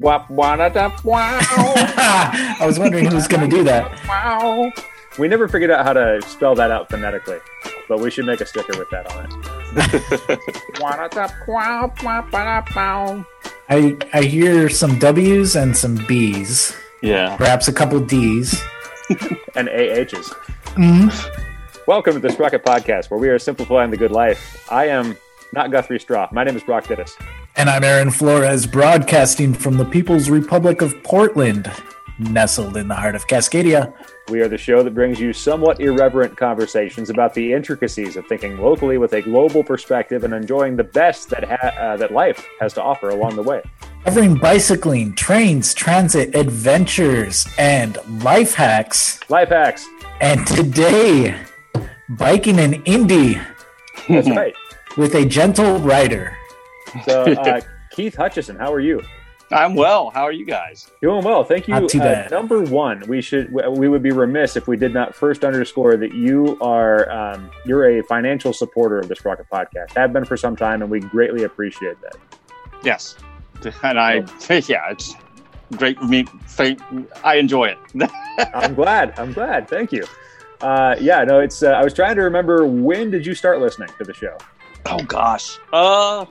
Wap, wada, da, wow. I was wondering who was going to do that. Wow. We never figured out how to spell that out phonetically, but we should make a sticker with that on it. Wow, wap, wada, wow. I I hear some W's and some B's, Yeah. perhaps a couple D's. and AHs. Mhm. Welcome to the Sprocket Podcast, where we are simplifying the good life. I am not Guthrie Straw. My name is Brock Dittus. And I'm Aaron Flores, broadcasting from the People's Republic of Portland, nestled in the heart of Cascadia. We are the show that brings you somewhat irreverent conversations about the intricacies of thinking locally with a global perspective and enjoying the best that ha- uh, that life has to offer along the way. Covering bicycling, trains, transit, adventures, and life hacks. Life hacks. And today, biking in Indy That's right. with a gentle rider. So, uh, Keith Hutchison, how are you? I'm well. How are you guys? Doing well, thank you. Not too Uh, number one, we should we would be remiss if we did not first underscore that you are um, you're a financial supporter of this Sprocket Podcast. Have been for some time, and we greatly appreciate that. Yes. And I, yeah, it's great me. I enjoy it. I'm glad. I'm glad. Thank you. Uh, yeah, no, it's. Uh, I was trying to remember when did you start listening to the show? oh gosh. Uh,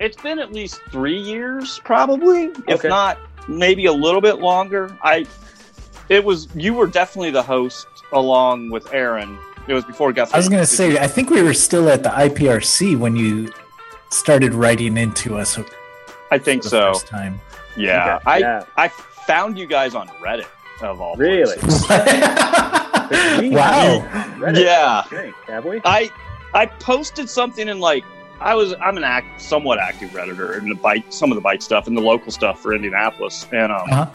it's been at least three years, probably. If not, maybe a little bit longer. I. It was you were definitely the host along with Aaron. It was before Guthrie. I was going to say, I think we were still at the IPRC when you started writing into us I think the so. first time. Yeah. Okay, I yeah. I found you guys on Reddit of all Really? wow. Reddit, Yeah. I have we? I I posted something in like I was I'm an act somewhat active redditor in the bike some of the bike stuff and the local stuff for Indianapolis and um, Uh-huh.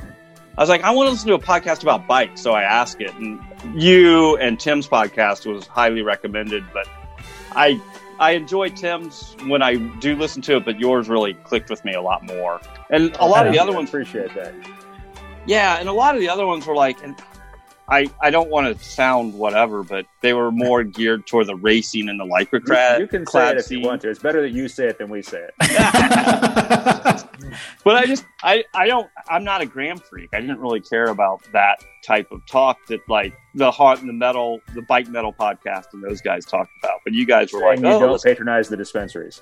I was like I want to listen to a podcast about bikes so I asked it and you and Tim's podcast was highly recommended but I I enjoy Tim's when I do listen to it but yours really clicked with me a lot more and a lot of the other ones appreciate that. yeah, and a lot of the other ones were like, and I I don't want to sound whatever, but they were more geared toward the racing and the lycra You, you can say it if you want to. It's better that you say it than we say it. But I just I I don't I'm not a gram freak. I didn't really care about that type of talk that like the heart and the metal, the bike metal podcast, and those guys talked about. But you guys were like, you oh, don't let's- patronize the dispensaries.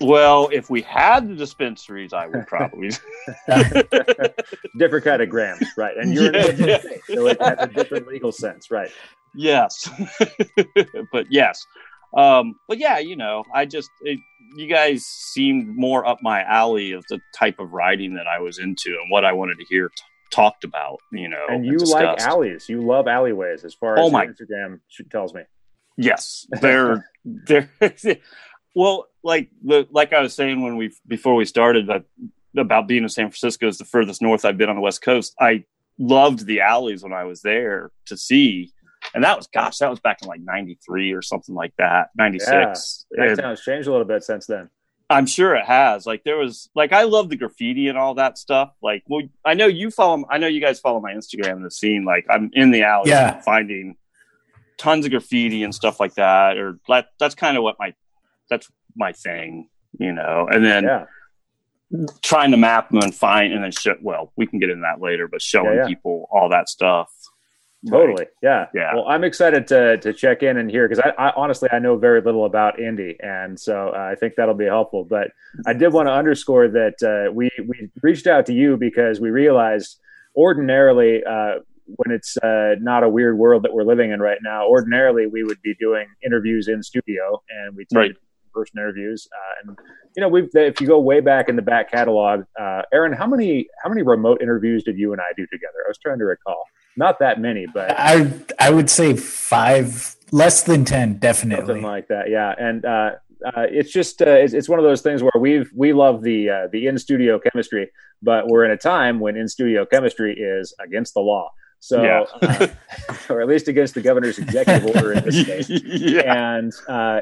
Well, if we had the dispensaries, I would probably. different kind of grams, right? And you're Yeah, in a yeah. state, so it has a different legal sense, right? yes but yes um but yeah you know i just it, you guys seemed more up my alley of the type of writing that i was into and what i wanted to hear t- talked about you know And you like alleys. You love alleyways, as far as Oh your my- Instagram sh- tells me. yes they're they're well like the like i was saying when we before we started that about being in san francisco is the furthest north i've been on the west coast i loved the alleys when i was there to see and that was gosh that was back in like 93 or something like that 96 That And- town's changed a little bit since then. I'm sure it has. Like there was like I love the graffiti and all that stuff. Like well I know you follow I know you guys follow my Instagram and the scene. Like I'm in the alley Yeah. finding tons of graffiti and stuff like that. Or that that's kind of what my that's my thing, you know. And then Yeah, trying to map them and find and then show well, we can get into that later, but showing Yeah, yeah. people all that stuff. totally. Yeah, Yeah. Well, I'm excited to to check in and hear because I, I honestly I know very little about Indy, and so uh, I think that'll be helpful. But I did want to underscore that uh, we we reached out to you because we realized ordinarily. Uh, when it's uh, not a weird world that we're living in right now, ordinarily we would be doing interviews in studio, and we Right. Person interviews. Uh, and you know, we've if you go way back in the back catalog, uh, Aaron, how many how many remote interviews did you and I do together? I was trying to recall. Not that many, but I I would say five, less than ten, something definitely. like that. Yeah, and uh, uh, it's just uh, it's, it's one of those things where we've we love the uh, the in studio chemistry, but we're in a time when in studio chemistry is against the law. So, Yeah. uh, or at least against the governor's executive order in this case. yeah. and uh,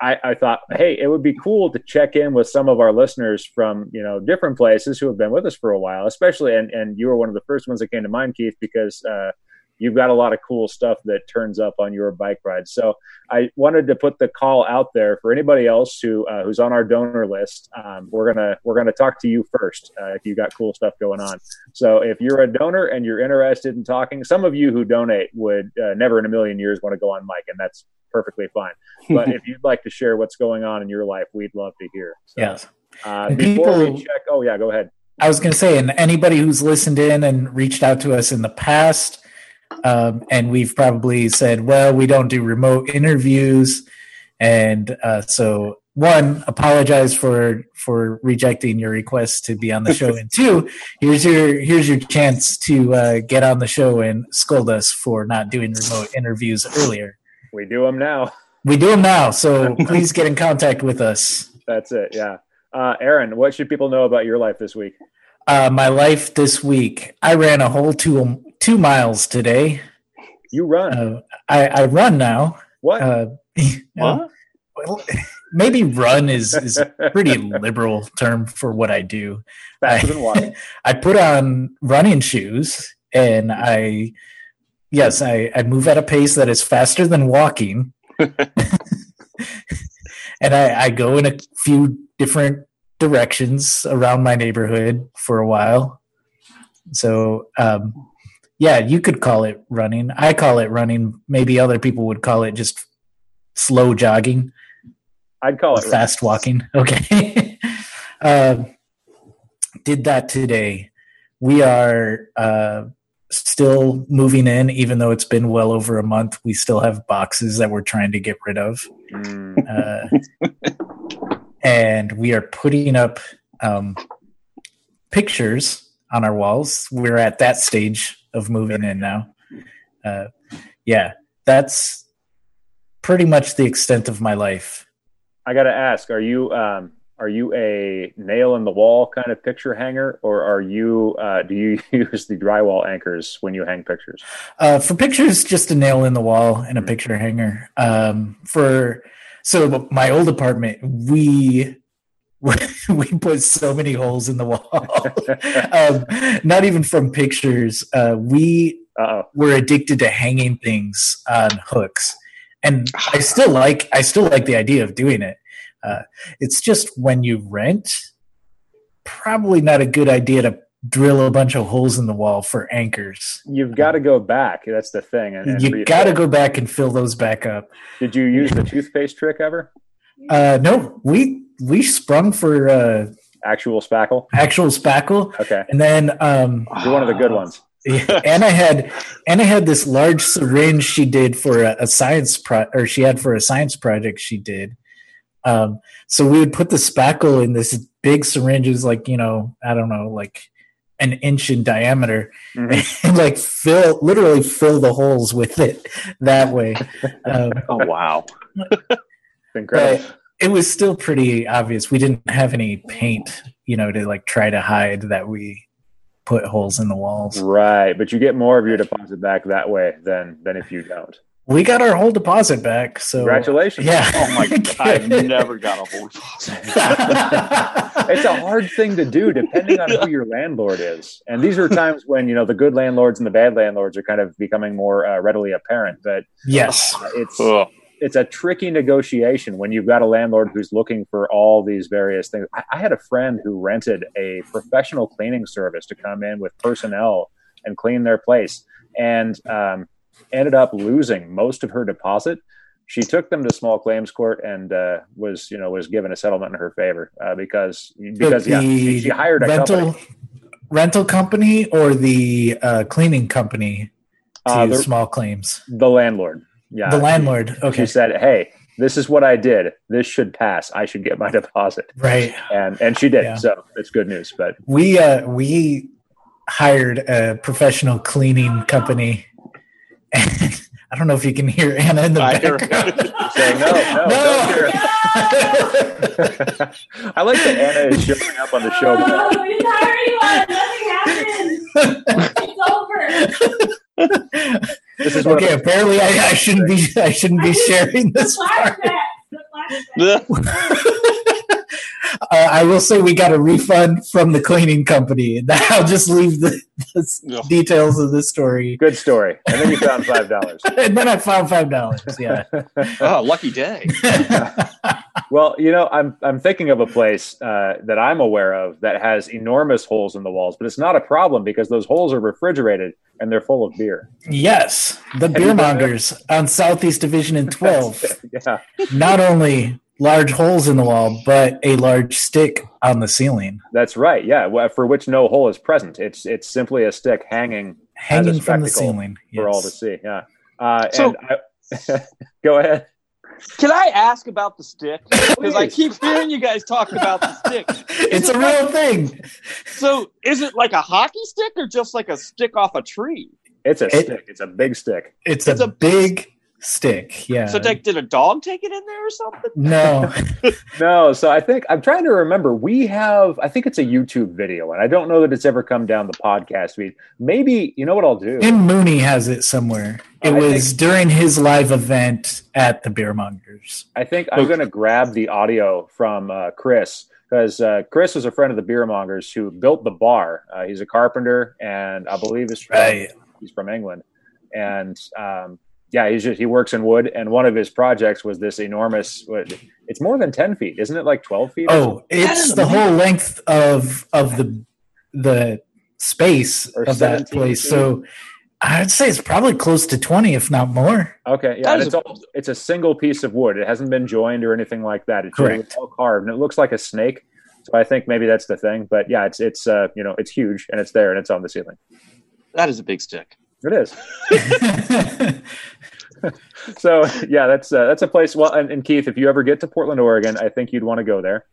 I, I thought, hey, it would be cool to check in with some of our listeners from you know different places who have been with us for a while, especially and and you were one of the first ones that came to mind, Keith, because uh, you've got a lot of cool stuff that turns up on your bike ride. So I wanted to put the call out there for anybody else who uh, who's on our donor list. Um, we're gonna we're gonna talk to you first uh, if you got cool stuff going on. So if you're a donor and you're interested in talking, some of you who donate would uh, never in a million years want to go on mic, and that's perfectly fine. But if you'd like to share what's going on in your life, we'd love to hear. So, Yes. Uh, before people- we check, oh yeah, go ahead. I was going to say, and anybody who's listened in and reached out to us in the past, um, and we've probably said, well, we don't do remote interviews, and uh, so one, apologize for for rejecting your request to be on the show, and two, here's your here's your chance to uh, get on the show and scold us for not doing remote interviews earlier. We do them now. We do them now, so please get in contact with us. That's it. Yeah. Uh, Aaron, what should people know about your life this week? Uh, my life this week, I ran a whole two two miles today. You run. Uh, I, I run now. what? Uh, What? well, maybe run is is a pretty liberal term for what I do. Faster than walking. I put on running shoes and I, yes, I, I move at a pace that is faster than walking. and I, I go in a few different directions around my neighborhood for a while. So, um, yeah, you could call it running. I call it running. Maybe other people would call it just slow jogging I'd call it fast walking. Okay. uh, did that today. We are uh, still moving in, even though it's been well over a month. We still have boxes that we're trying to get rid of. Mm, Uh, and we are putting up um, pictures on our walls. We're at that stage of moving in now. Uh, yeah, that's pretty much the extent of my life. I got to ask: Are you um, are you a nail in the wall kind of picture hanger, or are you uh, do you use the drywall anchors when you hang pictures? Uh, for pictures, just a nail in the wall and a picture hanger. Um, for so my old apartment, we we put so many holes in the wall. um, not even from pictures. Uh, we Uh oh. were addicted to hanging things on hooks, and I still like I still like the idea of doing it. Uh, it's just when you rent, probably not a good idea to drill a bunch of holes in the wall for anchors. You've got to go back. That's the thing. And, and you got to go back and fill those back up. Did you use the toothpaste trick ever? Uh, no, we we sprung for uh, Actual spackle. actual spackle, Okay, and then um, you're one of the good ones. Anna had Anna had this large syringe she did for a, a science pro or she had for a science project she did. Um, so we would put the spackle in this big syringe, it like you know I don't know like an inch in diameter, Mhm. and like fill literally fill the holes with it that way. Um, Oh wow. Incredible. it was still pretty obvious. We didn't have any paint, you know, to like try to hide that we put holes in the walls. Right, but you get more of your deposit back that way than than if you don't. We got our whole deposit back, so Congratulations. Yeah. Oh my god. I've never got a hold It's a hard thing to do depending on who your landlord is. And these are times when, you know, the good landlords and the bad landlords are kind of becoming more uh, readily apparent. But yes. uh, it's Ugh. it's a tricky negotiation when you've got a landlord who's looking for all these various things. I, I had a friend who rented a professional cleaning service to come in with personnel and clean their place, and um, ended up losing most of her deposit. She took them to small claims court and uh, was, you know, was given a settlement in her favor uh, because because yeah, she, she hired a rental company. rental company or the uh, cleaning company to Uh, the, small claims. the landlord. Yeah, the landlord. Okay. She said, "Hey, this is what I did. This should pass. I should get my deposit." right. and and she did. Yeah. So it's good news. But We uh we hired a professional cleaning company. And I don't know if you can hear Anna in the I background. saying no, no, don't hear it. I like that Anna is showing up on the show. Oh, we hired you. Nothing happened. It's over. This is okay, apparently I, I shouldn't be I shouldn't be sharing The this part. flashbacks. The flashbacks. Uh, I will say we got a refund from the cleaning company. I'll just leave the, the Yeah. details of the story. Good story. And then you found five dollars. And then I found five dollars. Yeah. Oh, lucky day. Well, you know, I'm I'm thinking of a place uh, that I'm aware of that has enormous holes in the walls, but it's not a problem because those holes are refrigerated and they're full of beer. yes, the you beer mongers on Southeast Division and Twelve. yeah, Not only large holes in the wall, but a large stick on the ceiling, that's right. Yeah, well, for which no hole is present. It's it's simply a stick hanging hanging from the spectacle ceiling. for all to see. Yeah. Uh, So- and I, go ahead. Can I ask about the stick? Because I keep hearing you guys talk about the stick. It's a real thing. So is it like a hockey stick or just like a stick off a tree? It's a It- stick. It's a big stick. It's, It's a, a- big stick. Yeah. So like, did a dog take it in there or something? no. No, so I think I'm trying to remember. We have, I think it's a YouTube video, and I don't know that it's ever come down the podcast feed. Maybe you know what I'll do. Tim Mooney has it somewhere. It I was during his live event at the Beer Mongers. I think I'm going to grab the audio from uh, Chris because uh, Chris is a friend of the beer mongers who built the bar. Uh, he's a carpenter, and I believe is from, Right. he's from England. And um, yeah, he's just, he works in wood, and one of his projects was this enormous. It's more than ten feet, isn't it? Like twelve feet? Oh, it's is the whole length of of the the space Or of that place. feet. So I'd say it's probably close to twenty, if not more. Okay, yeah, and it's, a- all, it's a single piece of wood. It hasn't been joined or anything like that. It's really Correct. all carved, and it looks like a snake. So I think maybe that's the thing. But yeah, it's it's uh, you know it's huge and it's there and it's on the ceiling. That is a big stick. It is. So yeah, that's uh, that's a place. Well, and, and Keith, if you ever get to Portland, Oregon, I think you'd want to go there.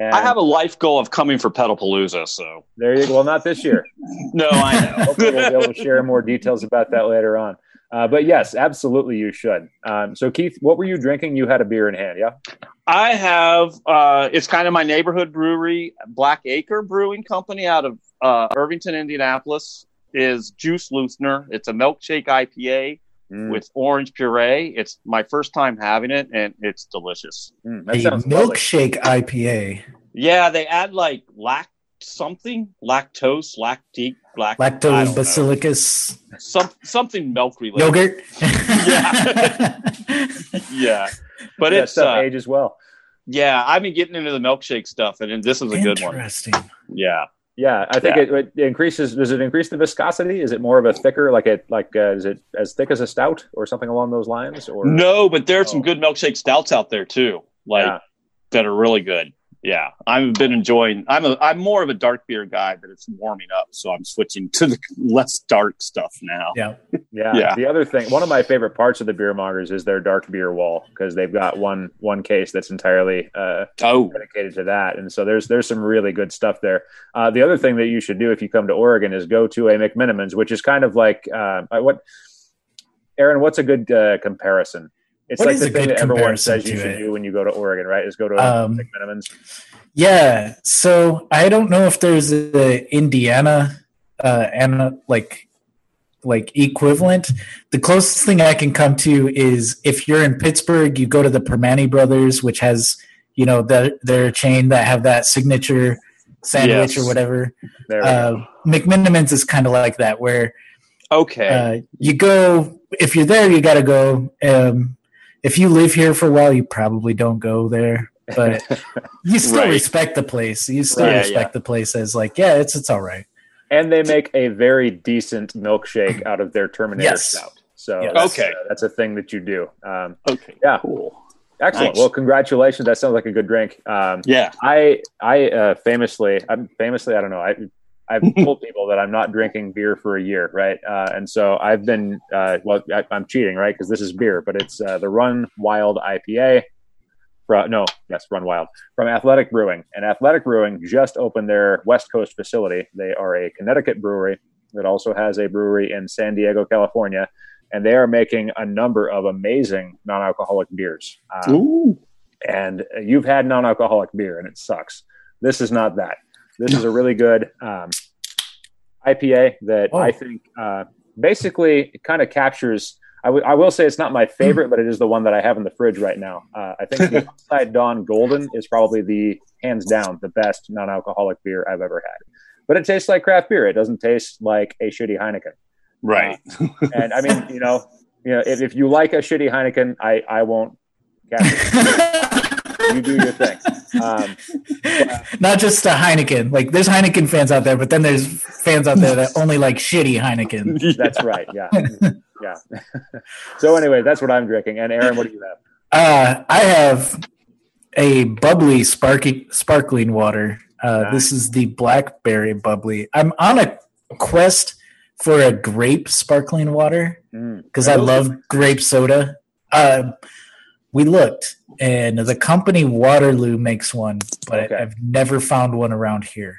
And I have a life goal of coming for Pedalpalooza, so there you go. Well, not this year. no, I know. Hopefully, we'll be able to share more details about that later on. Uh, but yes, absolutely, you should. Um, so Keith, what were you drinking? You had a beer in hand, yeah? I have uh, it's kind of my neighborhood brewery, Black Acre Brewing Company out of uh, Irvington, Indianapolis. Is Juice Loosener. It's a milkshake IPA Mm, with orange puree. It's my first time having it, and it's delicious. mm, a that sounds lovely. milkshake IPA, Yeah, they add like lact something, lactose, lactic, lact, lactose basilicus some something milk related. yogurt. Yeah. Yeah, but that it's stuff uh, ages well. yeah. I've been getting into the milkshake stuff, and, and this is a good one. Interesting. Yeah. Yeah, I think Yeah. It, it increases. Does it increase the viscosity? Is it more of a thicker, like it, like uh, is it as thick as a stout or something along those lines? Or No, but there's some Oh. good milkshake stouts out there too, like Yeah. that are really good. Yeah, I've been enjoying. I'm a I'm more of a dark beer guy, but it's warming up, so I'm switching to the less dark stuff now. Yeah. Yeah. Yeah. The other thing, one of my favorite parts of the beer mongers is their dark beer wall because they've got one one case that's entirely uh, Oh, dedicated to that, and so there's there's some really good stuff there. Uh, the other thing that you should do if you come to Oregon is go to a McMenamins, which is kind of like uh, what. Aaron, what's a good uh, comparison? It's What like is the a thing good that everyone comparison says you should it? do when you go to Oregon, right? Is go to Um, McMenamins. Yeah. So I don't know if there's a Indiana uh and like like equivalent. The closest thing I can come to is if you're in Pittsburgh, you go to the Primanti Brothers, which has you know their their chain that have that signature sandwich Yes. or whatever. Uh, McMenamins is kind of like that, where okay. uh, you go if you're there, you got to go. Um, if you live here for a while, you probably don't go there, but you still Right. respect the place. You still Yeah, respect the place as like, yeah, it's it's all right. and they make a very decent milkshake out of their Terminator Yes. stout. So Yes. that's, Okay. uh, that's a thing that you do. Um, okay. yeah. Cool. excellent. Nice. Well, congratulations. That sounds like a good drink. Um, Yeah. I I uh, famously, I'm famously, I don't know. I I've told people that I'm not drinking beer for a year, right? Uh, and so I've been, uh, well, I, I'm cheating, right? Because this is beer, but it's uh, the Run Wild IPA. From, no, yes, Run Wild from Athletic Brewing. And Athletic Brewing just opened their West Coast facility. They are a Connecticut brewery that also has a brewery in San Diego, California, and they are making a number of amazing non-alcoholic beers. Um, Ooh. and you've had non-alcoholic beer and it sucks. This is not that. This is a really good um, IPA that Oh. I think uh, basically kind of captures. I, w- I will say it's not my favorite, but it is the one that I have in the fridge right now. Uh, I think the Upside Dawn Golden is probably the hands down the best non-alcoholic beer I've ever had. But it tastes like craft beer. It doesn't taste like a shitty Heineken. Right. And I mean, you know, you know, if, if you like a shitty Heineken, I I won't. You do your thing. Um, Not just a Heineken. Like there's Heineken fans out there, but then there's fans out there that only like shitty Heineken. that's right. Yeah, yeah. so anyway, that's what I'm drinking. And Aaron, what do you have? Uh, I have a bubbly sparky, sparkling water. Uh, Nice. This is the blackberry bubbly. I'm on a quest for a grape sparkling water Mm. because Are I love grape soda. Uh, we looked, and the company Waterloo makes one, but Okay. I've never found one around here.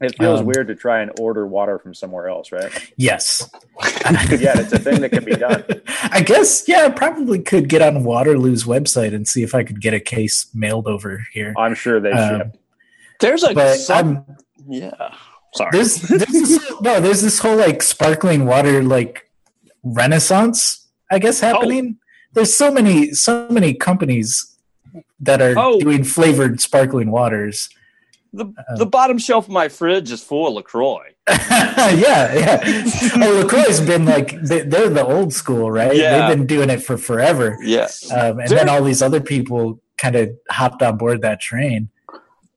It feels Um, weird to try and order water from somewhere else, right? Yes. yeah, it's a thing that can be done. I guess, yeah, I probably could get on Waterloo's website and see if I could get a case mailed over here. I'm sure they Um, ship. There's a but some, yeah. Sorry. there's there's this, no there's this whole like sparkling water like renaissance I guess Oh. happening. There's so many so many companies that are Oh. doing flavored sparkling waters. the the bottom shelf of my fridge is full of Lacroix. yeah, yeah. Oh, Lacroix's been like they, they're the old school, right? Yeah. They've been doing it for forever. Yes. Um, and There- then all these other people kind of hopped on board that train.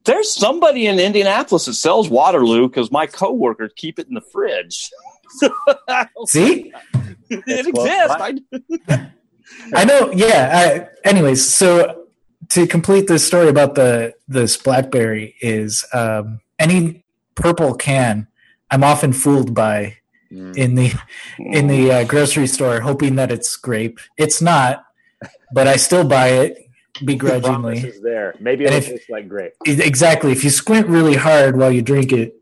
There's somebody in Indianapolis that sells Waterloo because my coworkers keep it in the fridge. See, it It's exists. by. I, I know. Yeah. I, anyways, so to complete this story about the this BlackBerry is um, any purple can. I'm often fooled by Mm. in the in the uh, grocery store, hoping that it's grape. It's not, but I still buy it begrudgingly. is there. Maybe And it'll if- taste like grape. Exactly. If you squint really hard while you drink it,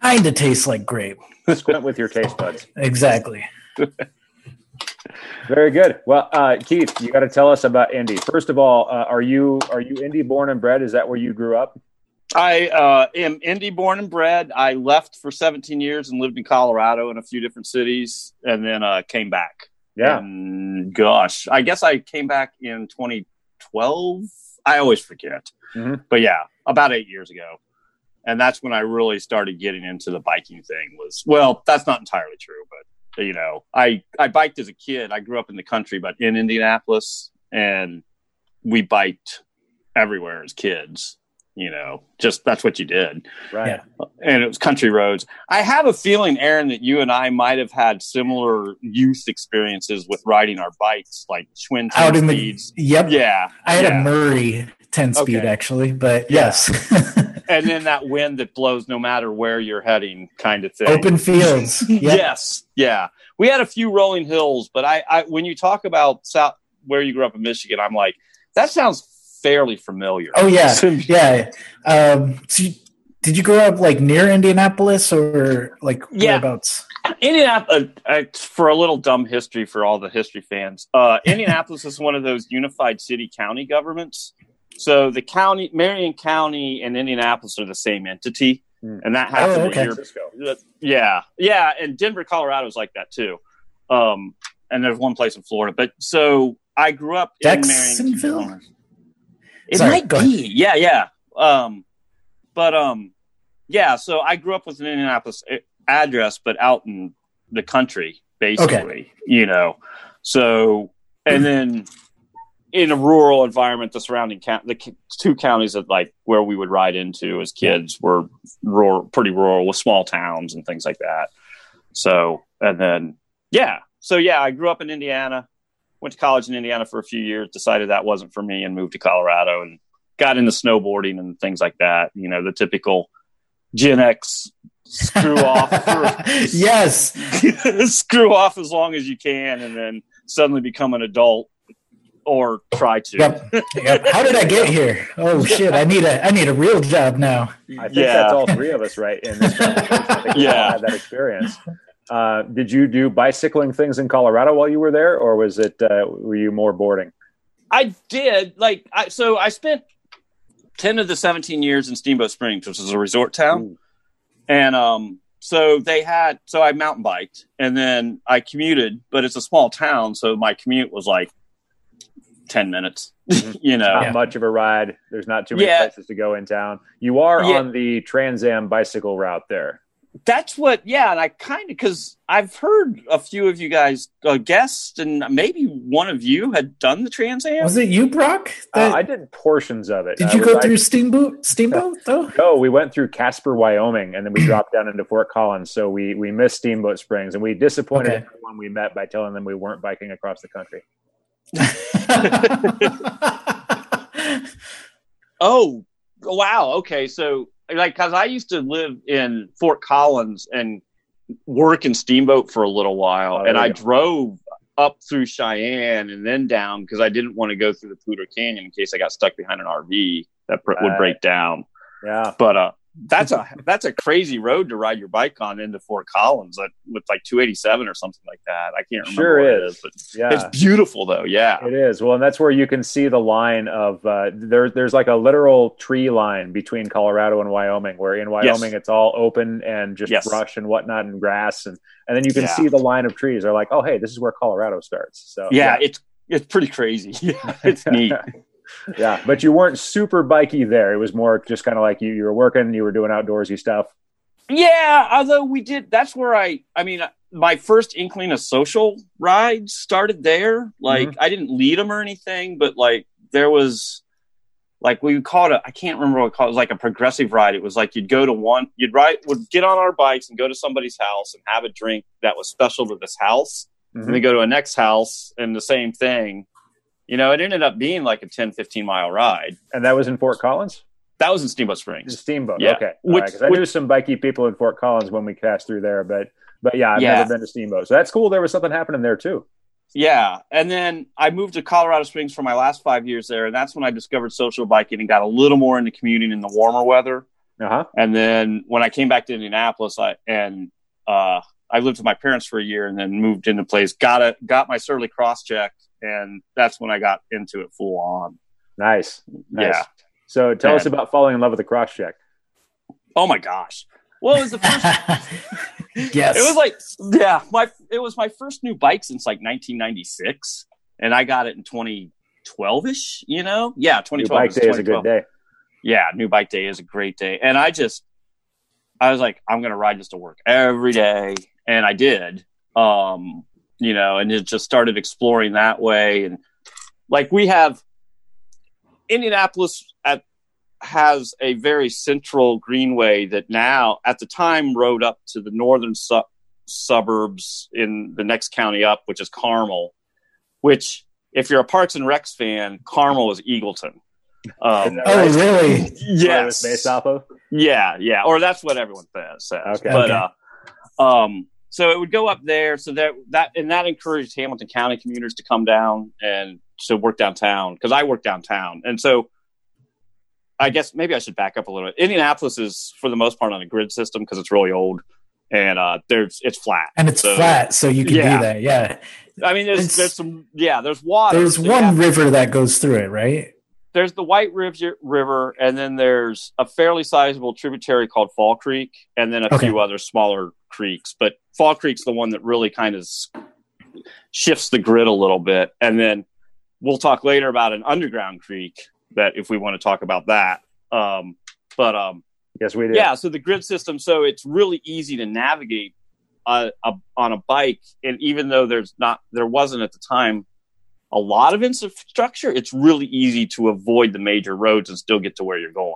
kind of tastes like grape. Squint with your taste buds. Exactly. Very good. Well, uh, Keith, you got to tell us about Indy. First of all, uh, are you are you Indy born and bred? Is that where you grew up? I uh, am Indy born and bred. I left for 17 years and lived in Colorado in a few different cities, and then uh, came back. Yeah. And gosh, I guess I came back in 2012. I always forget, Mhm. but yeah, about eight years ago, and that's when I really started getting into the biking thing. Was well, that's not entirely true, but you know, I I biked as a kid. I grew up in the country, but in Indianapolis, and we biked everywhere as kids. You know, just that's what you did Right. Yeah. and it was country roads. I have a feeling, Aaron, that you and I might have had similar youth experiences with riding our bikes, like twin Out in the speeds. yep. yeah, I had yeah. a Murray 10 speed Okay. actually, but Yeah. yes. and then that wind that blows no matter where you're heading, kind of thing. Open fields. Yep. Yes, yeah. We had a few rolling hills, but I, I when you talk about South where you grew up in Michigan, I'm like, that sounds fairly familiar. Oh yeah. Yeah. Um, so you, did you grow up like near Indianapolis or like Yeah. whereabouts? Indianapolis, uh, uh, for a little dumb history for all the history fans, uh, Indianapolis is one of those unified city county governments. So the county, Marion County, and Indianapolis are the same entity, Hmm. and that happens. Oh, okay. you're- yeah, yeah, and Denver, Colorado is like that too. Um, and there's one place in Florida, but so I grew up in Marion. Jacksonville? It Sorry, might go ahead. be, yeah, yeah. Um, but um, yeah. So I grew up with an Indianapolis address, but out in the country, basically. You know, so and then in a rural environment, the surrounding count, the two counties that like where we would ride into as kids were rural, pretty rural with small towns and things like that. So and then yeah, so yeah, I grew up in Indiana went to college in Indiana for a few years, decided that wasn't for me, and moved to Colorado and got into snowboarding and things like that. You know, the typical Gen X screw off, for, yes. screw off as long as you can, and then suddenly become an adult or try to. Yep. yep. How did I get here? Oh shit! I need a I need a real job now. I think Yeah. that's all three of us, right? In this conversation. I think we all Yeah. had that experience. Uh, did you do bicycling things in Colorado while you were there, or was it uh, were you more boarding? I did like I so I spent ten of the seventeen years in Steamboat Springs, which is a resort town, Ooh. and um so they had so I mountain biked and then I commuted, but it's a small town, so my commute was like ten minutes. you know, Not Yeah. much of a ride. There's not too many Yeah. places to go in town. You are Yeah. on the Trans Am bicycle route there. that's what. Yeah, and I kind of because I've heard a few of you guys uh, guests, and maybe one of you had done the Trans Am. Was it you, Brock? Uh, I did portions of it. did Uh, you was go I- through Steamboat? Steamboat though? No, we went through Casper, Wyoming, and then we dropped down into Fort Collins. So we we missed Steamboat Springs, and we disappointed Okay. everyone we met by telling them we weren't biking across the country. Oh, wow. Okay. So, like, because I used to live in Fort Collins and work in Steamboat for a little while, Oh, and there I drove up through Cheyenne and then down because I didn't want to go through the Poudre Canyon in case I got stuck behind an RV that pr- would break down. Yeah, But uh, that's a that's a crazy road to ride your bike on into Fort Collins uh, with like 287 or something like that. I can't remember. Sure what it is. but yeah. it's beautiful though. Yeah. It is well, and that's where you can see the line of uh, there. There's like a literal tree line between Colorado and Wyoming, where in Wyoming it's all open and just Yes. brush and whatnot and grass, and and then you can Yeah. see the line of trees. They're like, oh hey, this is where Colorado starts. So yeah, it's it's pretty crazy. Yeah, it's neat. Yeah. But you weren't super bikey there. It was more just kind of like you you were working, you were doing outdoorsy stuff. Yeah, although we did, that's where I, I mean, my first inkling of social rides started there. Like, Mhm. I didn't lead them or anything, but like, there was, like, we called it, I can't remember what it called, it was like a progressive ride. It was like you'd go to one, you'd ride, would get on our bikes and go to somebody's house and have a drink that was special to this house. Mhm. And then go to a next house and the same thing. You know, it ended up being like a 10, 15 mile ride. And that was in Fort Collins. That was in Steamboat Springs. Steamboat. Yeah. Okay. Which- Because I which- knew some bikey people in Fort Collins when we passed through there, but but yeah, I've Yeah. never been to Steamboat. So that's cool. There was something happening there too. Yeah. And then I moved to Colorado Springs for my last five years there. And that's when I discovered social biking and got a little more into commuting in the warmer weather. Uh huh. And then when I came back to Indianapolis, I, and, uh, I lived with my parents for a year and then moved into place, got it, got my Surly cross check. And that's when I got into it full on. Nice. nice. Yeah. So tell us about falling in love with the cross check. Oh my gosh. Well, it was the first yes. It was like, yeah, my it was my first new bike since like 1996, and I got it in 2012 ish. You know, yeah, Your 2012. bike was day is a good day. Yeah, new bike day is a great day, and I just, I was like, I'm gonna ride this to work every day, and I did. Um, you know, and it just started exploring that way, and like we have Indianapolis at has a very central greenway that now at the time rode up to the northern su- suburbs in the next county up which is carmel which if you're a parks and recs fan carmel is eagleton um, oh, right? really? Where yes based off of. yeah yeah or that's what everyone says, says. Okay. but Okay. uh um so it would go up there so that that and that encouraged hamilton county commuters to come down and to work downtown because i work downtown and so I guess maybe I should back up a little bit. Indianapolis is for the most part on a grid system because it's really old and uh, there's it's flat. And it's So- flat, so you can Yeah. do that. Yeah. I mean, there's It's- there's some yeah, there's water. There's So one river that goes through it, right? there's the White River, River, and then there's a fairly sizable tributary called Fall Creek, and then a Okay. few other smaller creeks. But Fall Creek's the one that really kind of shifts the grid a little bit. And then we'll talk later about an underground creek that if we want to talk about that. Um, but um, Yes, we did. yeah, so the grid system, so it's really easy to navigate uh, a, on a bike, and even though there's not, there wasn't at the time a lot of infrastructure, it's really easy to avoid the major roads and still get to where you're going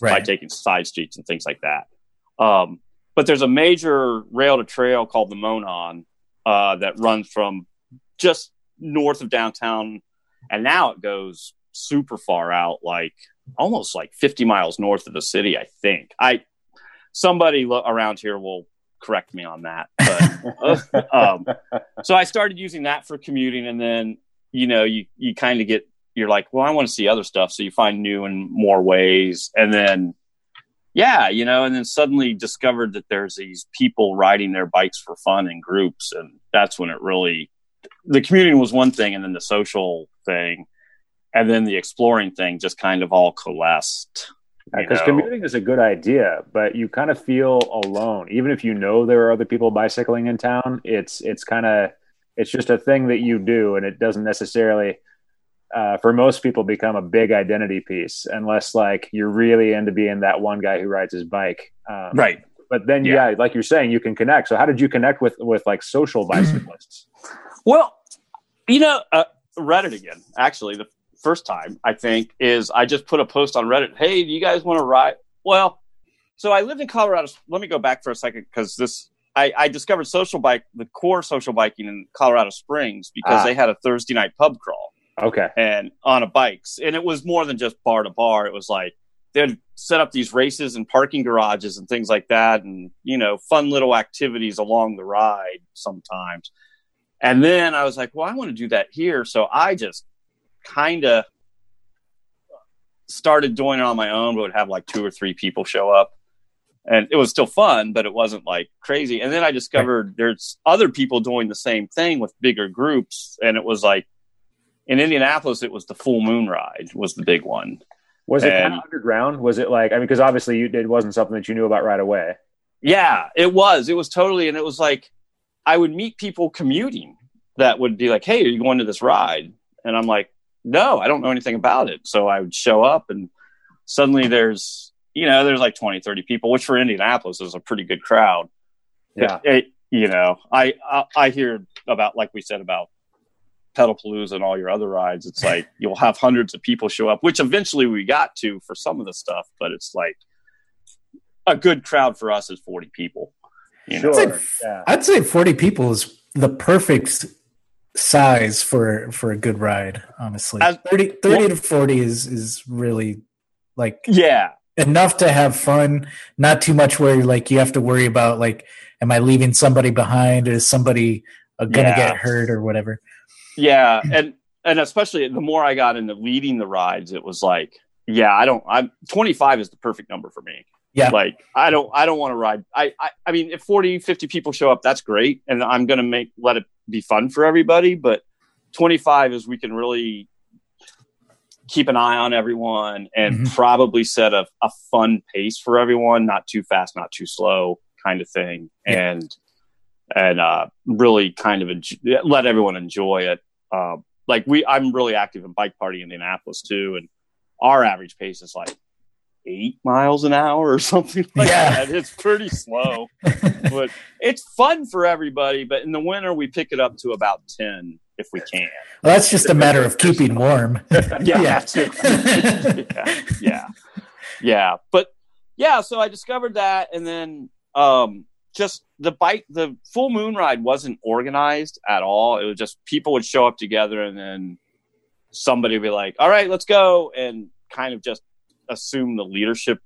by taking side streets and things like that. Um, but there's a major rail to trail called the Monon uh, that runs from just north of downtown, and now it goes super far out, like almost like 50 miles north of the city. I think I somebody lo- around here will correct me on that, but um, so I started using that for commuting, and then you know you you kind of get you're like, well, I want to see other stuff, so you find new and more ways, and then yeah, you know, and then suddenly discovered that there's these people riding their bikes for fun in groups, and that's when it really the commuting was one thing, and then the social thing, and then the exploring thing just kind of all coalesced. Because know? commuting is a good idea, but you kind of feel alone, even if you know there are other people bicycling in town. It's it's kind of it's just a thing that you do, and it doesn't necessarily, uh, for most people, become a big identity piece unless like you're really into being that one guy who rides his bike. Um, right. But then, Yeah. yeah. like you're saying, you can connect. So, how did you connect with with like social bicyclists? Well, you know, uh, Reddit again. Actually, the first time I think is I just put a post on Reddit. Hey, do you guys want to ride? Well, so I lived in Colorado. Let me go back for a second because this I, I discovered social bike, the core social biking in Colorado Springs because Ah. they had a Thursday night pub crawl Okay, and on a bikes, and it was more than just bar to bar. It was like they'd set up these races and parking garages and things like that, and you know, fun little activities along the ride sometimes. And then I was like, well, I want to do that here, so I just kind of started doing it on my own, but would have like two or three people show up. And it was still fun, but it wasn't like crazy. And then I discovered there's other people doing the same thing with bigger groups. And it was like in Indianapolis, it was the full moon ride was the big one. was it And- kind of underground? Was it like I mean, because obviously you, it wasn't something that you knew about right away. Yeah, it was. It was totally, and it was like I would meet people commuting that would be like, "Hey, are you going to this ride?" And I'm like, "No, I don't know anything about it." So I would show up, and suddenly there's, you know, there's like 20, 30 people, which for Indianapolis is a pretty good crowd. Yeah, It- it- you know, I, I I hear about like we said about Pedalpalooza and all your other rides. It's like you'll have hundreds of people show up, which eventually we got to for some of the stuff, but it's like a good crowd for us is 40 people. You know? sure. I'd say- Yeah. I'd say 40 people is the perfect size for for a good ride, honestly. As- 30, 30 well- to 40 is is really like Yeah. enough to have fun, not too much where like you have to worry about like am I leaving somebody behind? Is somebody uh, gonna Yeah. get hurt or whatever? Yeah. And, and especially the more I got into leading the rides, it was like, yeah, I don't, I'm 25 is the perfect number for me. Yeah. Like I don't, I don't want to ride. I, I, I mean, if 40, 50 people show up, that's great. And I'm going to make, let it be fun for everybody. But 25 is we can really keep an eye on everyone and Mhm. probably set a, a fun pace for everyone, not too fast, not too slow kind of thing. Yeah. And, and, uh, really kind of enj- let everyone enjoy it. Um, like we, I'm really active in bike party in Indianapolis too. And our average pace is like eight miles an hour or something like Yeah. that. It's pretty slow, but it's fun for everybody. But in the winter, we pick it up to about 10 if we can. Well, that's just a matter of keeping warm. Yeah. yeah. Yeah. Yeah. But yeah, so I discovered that. And then, um, just the bike, the full moon ride wasn't organized at all. It was just people would show up together and then somebody would be like, all right, let's go. And kind of just assume the leadership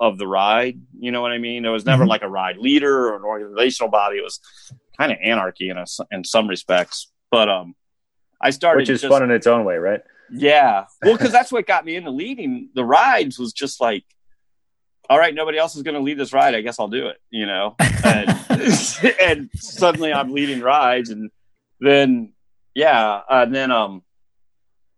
of the ride. You know what I mean? It was never Mhm. like a ride leader or an organizational body. It was kind of anarchy in a, in some respects. But, um, I started Which is just- fun in its own way, right? yeah. Well, because that's what got me into leading the rides was just like, all right, nobody else is going to lead this ride. I guess I'll do it, you know? And, and suddenly I'm leading rides. And then, yeah. And then, um,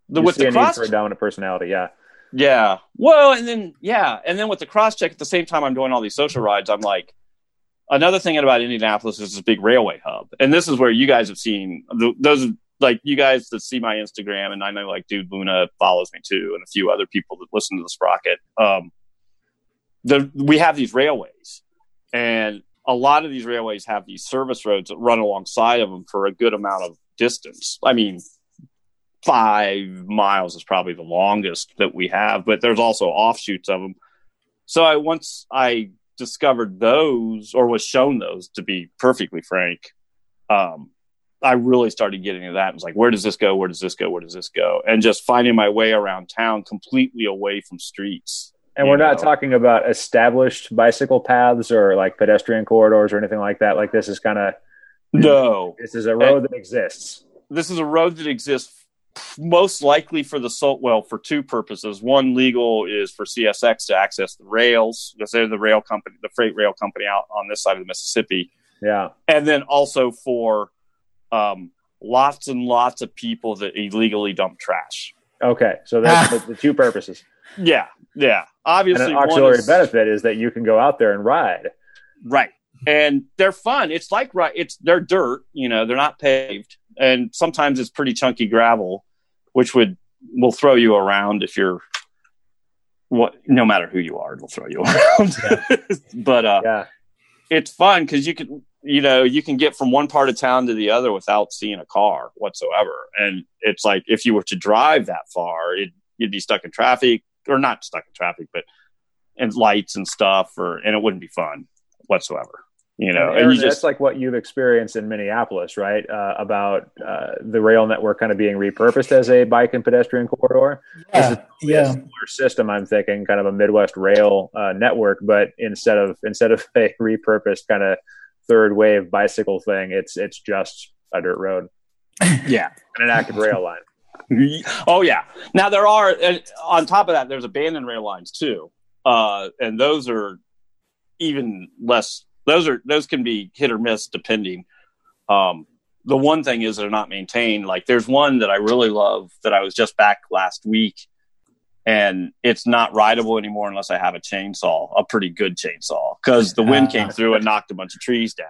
the, You with the cross, for a dominant personality, yeah. yeah. Well, and then, yeah. And then with the cross check at the same time I'm doing all these social rides, I'm like, another thing about Indianapolis is this big railway hub. And this is where you guys have seen th- those, like you guys that see my Instagram, and I know like Dude Luna follows me too, and a few other people that listen to the Sprocket. Um, the, we have these railways, and a lot of these railways have these service roads that run alongside of them for a good amount of distance. I mean, five miles is probably the longest that we have, but there's also offshoots of them. So I once I discovered those or was shown those to be perfectly frank, um, I really started getting into that. and was like, where does this go? Where does this go? Where does this go? And just finding my way around town completely away from streets. And we're not talking about established bicycle paths or like pedestrian corridors or anything like that. Like this is kind of No, this is a road that exists. this is a road that exists most likely for the sole well for two purposes one legal is for csx to access the rails because they're the rail company the freight rail company out on this side of the mississippi Yeah. and then also for um, lots and lots of people that illegally dump trash Okay. So that's the, the two purposes. Yeah, yeah. And Obviously, an one auxiliary is- benefit is that you can go out there and ride. Right. And they're fun. It's like right. It's they're dirt. You know, they're not paved, and sometimes it's pretty chunky gravel, which would will throw you around if you're what. No matter who you are, it'll throw you around. but uh, Yeah. it's fun because you can you know you can get from one part of town to the other without seeing a car whatsoever and it's like if you were to drive that far it, you'd be stuck in traffic or not stuck in traffic but and lights and stuff or and it wouldn't be fun whatsoever you know And and, you just that's like what you've experienced in Minneapolis, right? Uh, about uh, the rail network kind of being repurposed as a bike and pedestrian corridor. Yeah, This yeah. a similar system. I'm thinking kind of a Midwest rail uh, network, but instead of instead of a repurposed kind of third wave bicycle thing, it's it's just a dirt road yeah and an active rail line. oh yeah. Now there are on top of that, there's abandoned rail lines too, uh, and those are even less. Those are those can be hit or miss depending. Um, the one thing is they're not maintained. Like there's one that I really love that I was just back last week, and it's not rideable anymore unless I have a chainsaw, a pretty good chainsaw, because the wind came through and knocked a bunch of trees down.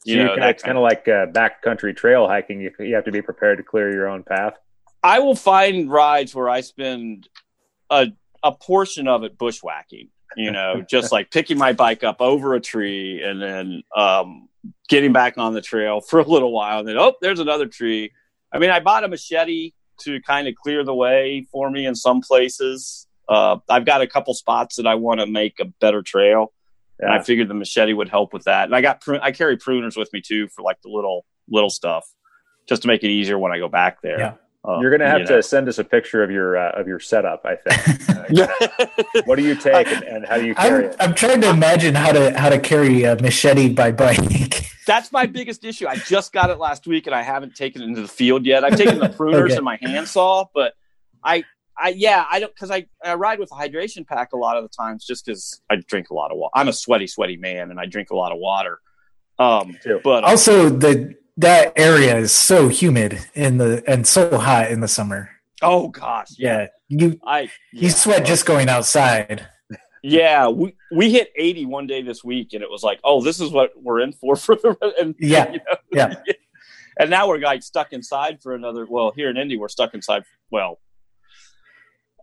So You you know, can, that it's kind kind of like uh, backcountry trail hiking. You, you have to be prepared to clear your own path. I will find rides where I spend a a portion of it bushwhacking. You know, just like picking my bike up over a tree and then um, getting back on the trail for a little while, and then oh, there's another tree. I mean, I bought a machete to kind of clear the way for me in some places. Uh, I've got a couple spots that I want to make a better trail, and I figured the machete would help with that. And I got prun- I carry pruners with me too for like the little little stuff, just to make it easier when I go back there. Yeah. Uh, You're going to have you to send us a picture of your uh, of your setup. I think. Uh, know. what do you take and, and how do you carry I'm, it? I'm trying to imagine how to how to carry a machete by bike. That's my biggest issue. I just got it last week and I haven't taken it into the field yet. I've taken the pruners Okay. and my handsaw, but I, I yeah, I don't because I, I ride with a hydration pack a lot of the times just because I drink a lot of water. I'm a sweaty, sweaty man and I drink a lot of water. Um, but uh, also, the that area is so humid in the and so hot in the summer. oh gosh, Yeah, you I you yeah. sweat just going outside. Yeah, we we hit 80 one day this week, and it was like, oh, this is what we're in for for the and Yeah, you know, yeah. And now we're like stuck inside for another. Well, here in Indy, we're stuck inside. Well,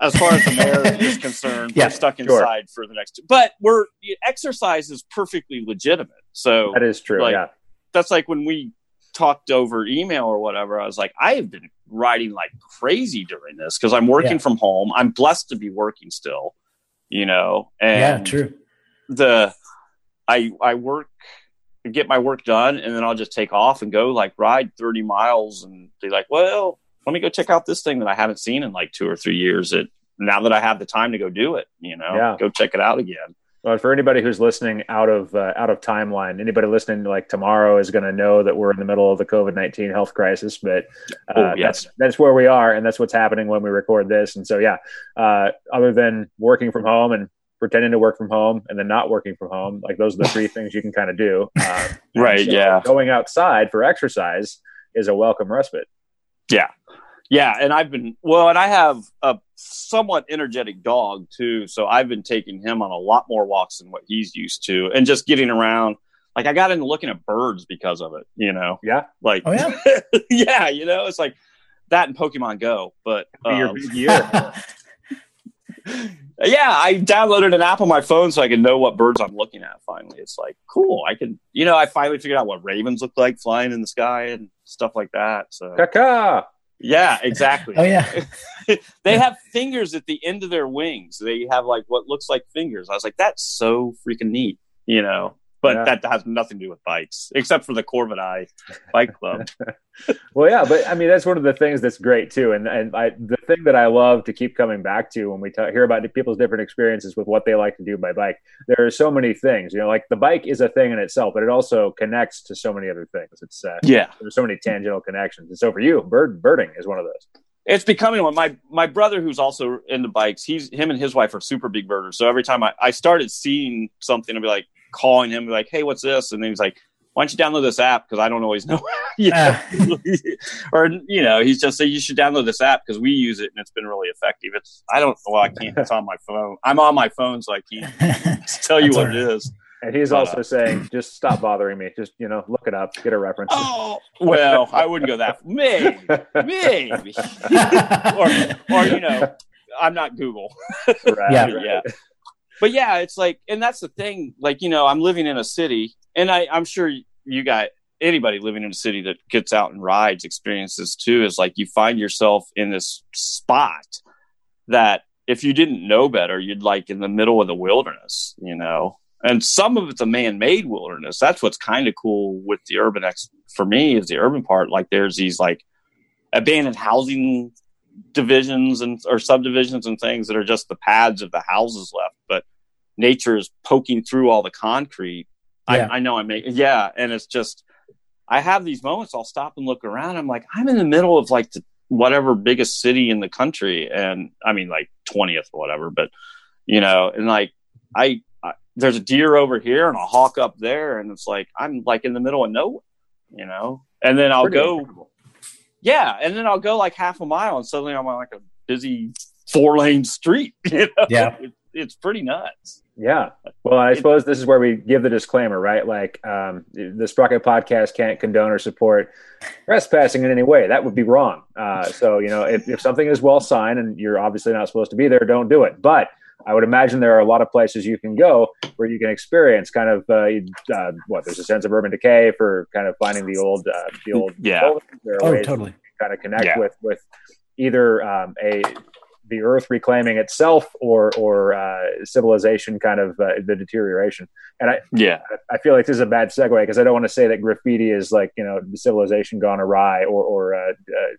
as far as the mayor is concerned, Yeah, we're stuck sure. inside for the next. But we're exercise is perfectly legitimate. So That is true. like- yeah. that's like when we talked over email or whatever. I was like, I have been writing like crazy during this because I'm working Yeah. from home. I'm blessed to be working still, you know. And yeah, true. the I I work get my work done and then I'll just take off and go like ride 30 miles and be like, well, let me go check out this thing that I haven't seen in like two or three years. It now that I have the time to go do it, you know, Yeah. go check it out again. Well, for anybody who's listening out of uh, out of timeline, anybody listening like tomorrow is going to know that we're in the middle of the COVID nineteen health crisis. But uh, Oh, yes. that's that's where we are, and that's what's happening when we record this. And so, yeah, uh, other than working from home and pretending to work from home and then not working from home, like those are the three things you can kind of do. Uh, Right, yeah. Going outside for exercise is a welcome respite. Yeah, and I've been well, and I have a somewhat energetic dog too, so I've been taking him on a lot more walks than what he's used to, and just getting around. Like I got into looking at birds because of it, you know. Yeah, Like, Oh, yeah? yeah, you know, it's like that and Pokemon Go. But Be your um, big year. yeah, I downloaded an app on my phone so I can know what birds I'm looking at. Finally, it's like cool. I can, you know, I finally figured out what ravens look like flying in the sky and stuff like that. So Caca. Yeah, exactly. oh yeah, they have fingers at the end of their wings. They have like what looks like fingers. I was like, that's so freaking neat, you know. But Yeah. that has nothing to do with bikes, except for the Corvid Eye Bike Club. Well, yeah, but I mean that's one of the things that's great too, and and I, the thing that I love to keep coming back to when we ta hear about people's different experiences with what they like to do by bike. There are so many things, you know, like the bike is a thing in itself, but it also connects to so many other things. It's uh, yeah, there's so many tangential connections, and so for you, bird birding is one of those. it's becoming one. My my brother, who's also into bikes, he's him and his wife are super big birders. So every time I, I started seeing something, I'd be like calling him, like, "Hey, what's this?" And then he's like, "Why don't you download this app? Because I don't always know yeah. or you know, he's just saying you should download this app because we use it and it's been really effective. It's I don't well I can't. It's on my phone. I'm on my phone, so I can't tell you what all it right. is. And he's But, also uh, saying, just stop bothering me. Just you know, look it up, get a reference. Oh well, I wouldn't go that. Maybe, maybe, or or you know, I'm not Google. Right, Yeah. right. yeah. But yeah, it's like, and that's the thing. Like, you know, I'm living in a city, and I, I'm sure you got anybody living in a city that gets out and rides experiences too. Is like you find yourself in this spot that if you didn't know better, you'd like in the middle of the wilderness, you know. And some of it's a man-made wilderness. That's what's kind of cool with the urban X for me is the urban part. Like, there's these like abandoned housing divisions and or subdivisions and things that are just the pads of the houses left, but nature is poking through all the concrete. Yeah. I, I know I make yeah, and it's just I have these moments. I'll stop and look around. I'm like, I'm in the middle of like the whatever biggest city in the country, and I mean like twentieth or whatever, but you know, and like I, I there's a deer over here and a hawk up there, and it's like I'm like in the middle of nowhere, you know. And then I'll Pretty go incredible. Yeah, and then I'll go like half a mile, and suddenly I'm on like a busy four lane street. You know? Yeah. It- it's pretty nuts. Yeah. Well, I suppose this is where we give the disclaimer, right? Like, um, the Sprocket podcast can't condone or support trespassing in any way. That would be wrong. Uh, so, you know, if, if something is well signed and you're obviously not supposed to be there, don't do it. But I would imagine there are a lot of places you can go where you can experience kind of uh, uh, what there's a sense of urban decay for kind of finding the old, uh, the old. Yeah. There are oh, ways totally. kind of connect Yeah. with with either um, a the earth reclaiming itself or or uh, civilization kind of uh, the deterioration and i Yeah, i feel like this is a bad segue because i don't want to say that graffiti is like you know civilization gone awry or or uh, uh,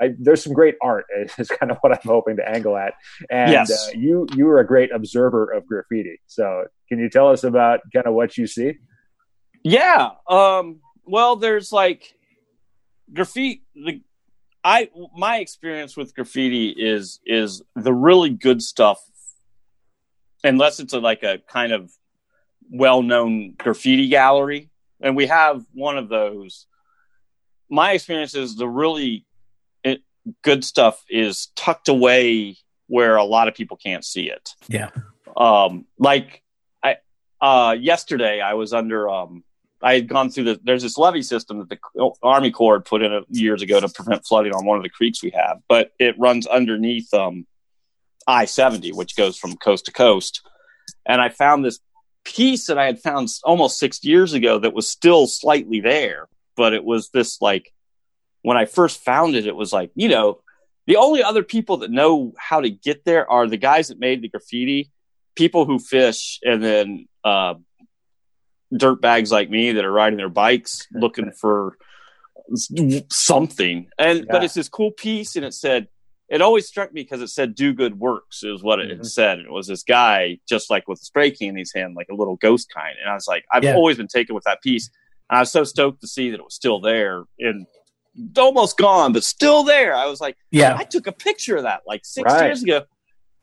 I, there's some great art is kind of what i'm hoping to angle at and Yes. uh, you you are a great observer of graffiti so can you tell us about kind of what you see yeah. Um, well, there's like graffiti. The I my experience with graffiti is is the really good stuff, unless it's a, like a kind of well known graffiti gallery, and we have one of those. My experience is the really good stuff is tucked away where a lot of people can't see it. Yeah. Um, like I uh, yesterday, I was under. Um, I had gone through the. There's this levee system that the Army Corps put in a, years ago to prevent flooding on one of the creeks we have, but it runs underneath um, I seventy, which goes from coast to coast. And I found this piece that I had found almost six years ago that was still slightly there, but it was this like when I first found it, it was like you know the only other people that know how to get there are the guys that made the graffiti, people who fish, and then uh, dirt bags like me that are riding their bikes looking for something. And but it's this cool piece, and it said it always struck me because it said "Do good works" is what it Mhm. said. And it was this guy just like with a spray can in his hand, like a little ghost kind. And I was like, I've Yeah. always been taken with that piece. And I was so stoked to see that it was still there and almost gone, but still there. I was like. Yeah. I took a picture of that like six Right. years ago.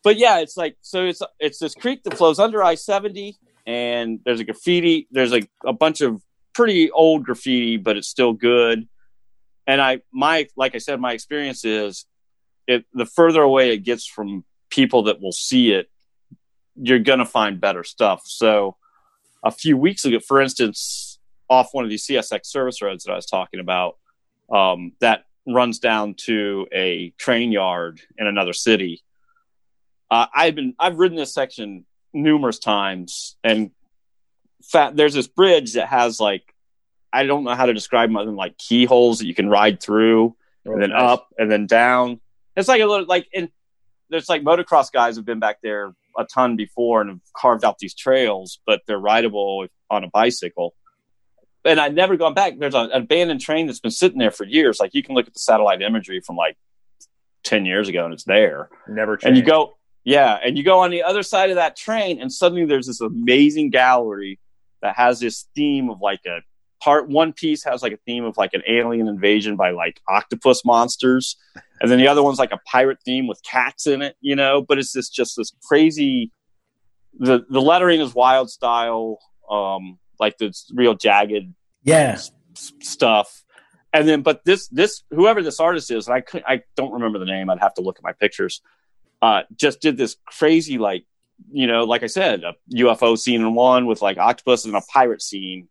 But yeah, it's like so it's it's this creek that flows under I seventy, and there's a graffiti. There's a, a bunch of pretty old graffiti, but it's still good. And I my like I said, my experience is it the further away it gets from people that will see it, you're gonna find better stuff. So a few weeks ago, for instance, off one of these CSX service roads that I was talking about, um, that runs down to a train yard in another city. Uh, I've been I've ridden this section numerous times, and fat, there's this bridge that has like I don't know how to describe them other than like keyholes that you can ride through, and then Nice. up and then down. It's like a little like and there's like motocross guys have been back there a ton before and have carved out these trails, but they're rideable on a bicycle. And I'd never gone back. There's a, an abandoned train that's been sitting there for years. Like you can look at the satellite imagery from like ten years ago, and it's there. never changed. And you go, yeah, and you go on the other side of that train, and suddenly there's this amazing gallery that has this theme of like a part. One piece has like a theme of like an alien invasion by like octopus monsters, and then the other one's like a pirate theme with cats in it, you know. But it's this just this crazy. The the lettering is wild style, um, like the real jagged Yeah. s- stuff. and then but this this whoever this artist is, and I could I don't remember the name. I'd have to look at my pictures. Uh, just did this crazy like you know, like I said, a UFO scene in one with like octopus and a pirate scene,